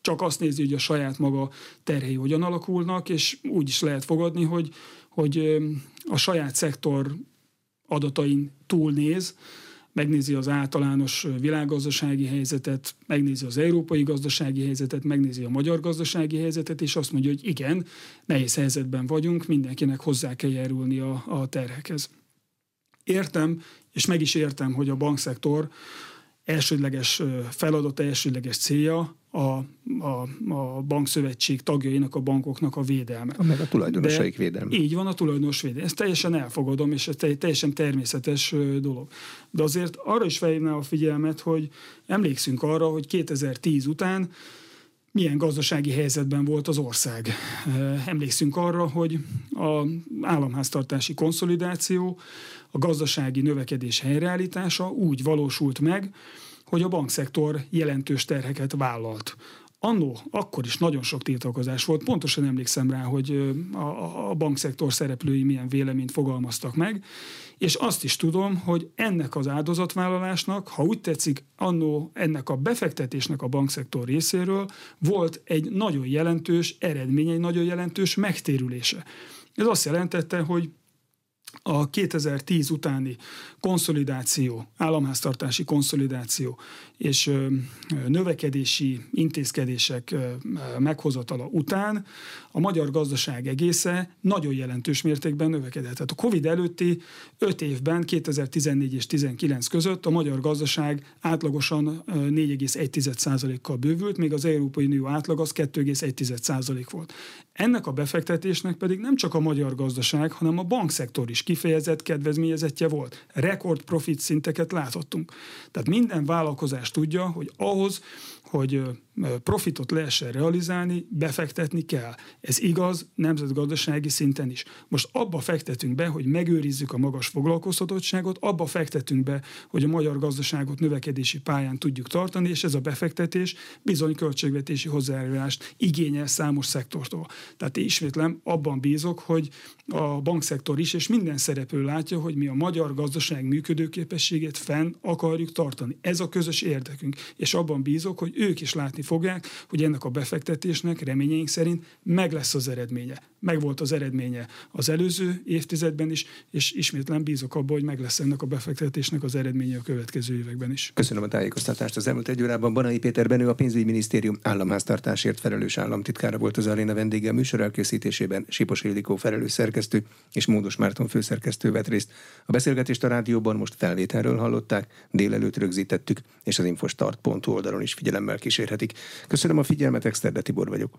csak azt nézi, hogy a saját maga terhei hogyan alakulnak, és úgy is lehet fogadni, hogy, hogy a saját szektor adatain túlnéz, megnézi az általános világgazdasági helyzetet, megnézi az európai gazdasági helyzetet, megnézi a magyar gazdasági helyzetet, és azt mondja, hogy igen, nehéz helyzetben vagyunk, mindenkinek hozzá kell járulni a, a terhekhez. Értem, és meg is értem, hogy a bankszektor elsődleges feladata, elsődleges célja a, a, a bankszövetség tagjainak, a bankoknak a védelme. Meg a tulajdonosaik védelme. Így van, a tulajdonos védelme. Ezt teljesen elfogadom, és ez teljesen természetes dolog. De azért arra is felhívnám a figyelmet, hogy emlékszünk arra, hogy 2010 után milyen gazdasági helyzetben volt az ország. Emlékszünk arra, hogy a államháztartási konszolidáció, a gazdasági növekedés helyreállítása úgy valósult meg, hogy a bankszektor jelentős terheket vállalt. Annó, akkor is nagyon sok tiltakozás volt. Pontosan emlékszem rá, hogy a, a bankszektor szereplői milyen véleményt fogalmaztak meg, és azt is tudom, hogy ennek az áldozatvállalásnak, ha úgy tetszik, annó ennek a befektetésnek a bankszektor részéről volt egy nagyon jelentős eredmény, egy nagyon jelentős megtérülése. Ez azt jelentette, hogy a 2010 utáni konszolidáció, államháztartási konszolidáció és növekedési intézkedések meghozatala után a magyar gazdaság egésze nagyon jelentős mértékben növekedett. Tehát a Covid előtti 5 évben, 2014 és 2019 között a magyar gazdaság átlagosan 4,1%-kal bővült, még az Európai Unió átlag az 2,1% volt. Ennek a befektetésnek pedig nem csak a magyar gazdaság, hanem a bankszektor is kifejezett kedvezményezettje volt. Rekord profit szinteket láthattunk. Tehát minden vállalkozás tudja, hogy ahhoz, hogy profitot lehessen realizálni, befektetni kell. Ez igaz nemzetgazdasági szinten is. Most abba fektetünk be, hogy megőrizzük a magas foglalkoztatottságot, abba fektetünk be, hogy a magyar gazdaságot növekedési pályán tudjuk tartani, és ez a befektetés bizony költségvetési hozzájárulást igényel számos szektortól. Tehát ismétlem, abban bízok, hogy a bankszektor is, és minden szereplő látja, hogy mi a magyar gazdaság működőképességét fenn akarjuk tartani. Ez a közös érdekünk, és abban bízok, hogy ők is látni fogják, hogy ennek a befektetésnek reményeink szerint meg lesz az eredménye. Meg volt az eredménye az előző évtizedben is, és ismétlen bízok abban, hogy meg lesz ennek a befektetésnek az eredménye a következő években is. Köszönöm a tájékoztatást az elmúlt egy órában. Banai Péter Benő, a pénzügyminisztérium államháztartásért felelős államtitkára volt az aréna vendége a műsor elkészítésében, Sipos Ildikó felelős szerkesztő és Módos Márton főszerkesztő vett részt. A beszélgetést a rádióban most felvételről hallották, délelőtt rögzítettük, és az infostart.hu oldalon is figyelemmel kísérhetik. Köszönöm a figyelmet, Exterde Tibor vagyok.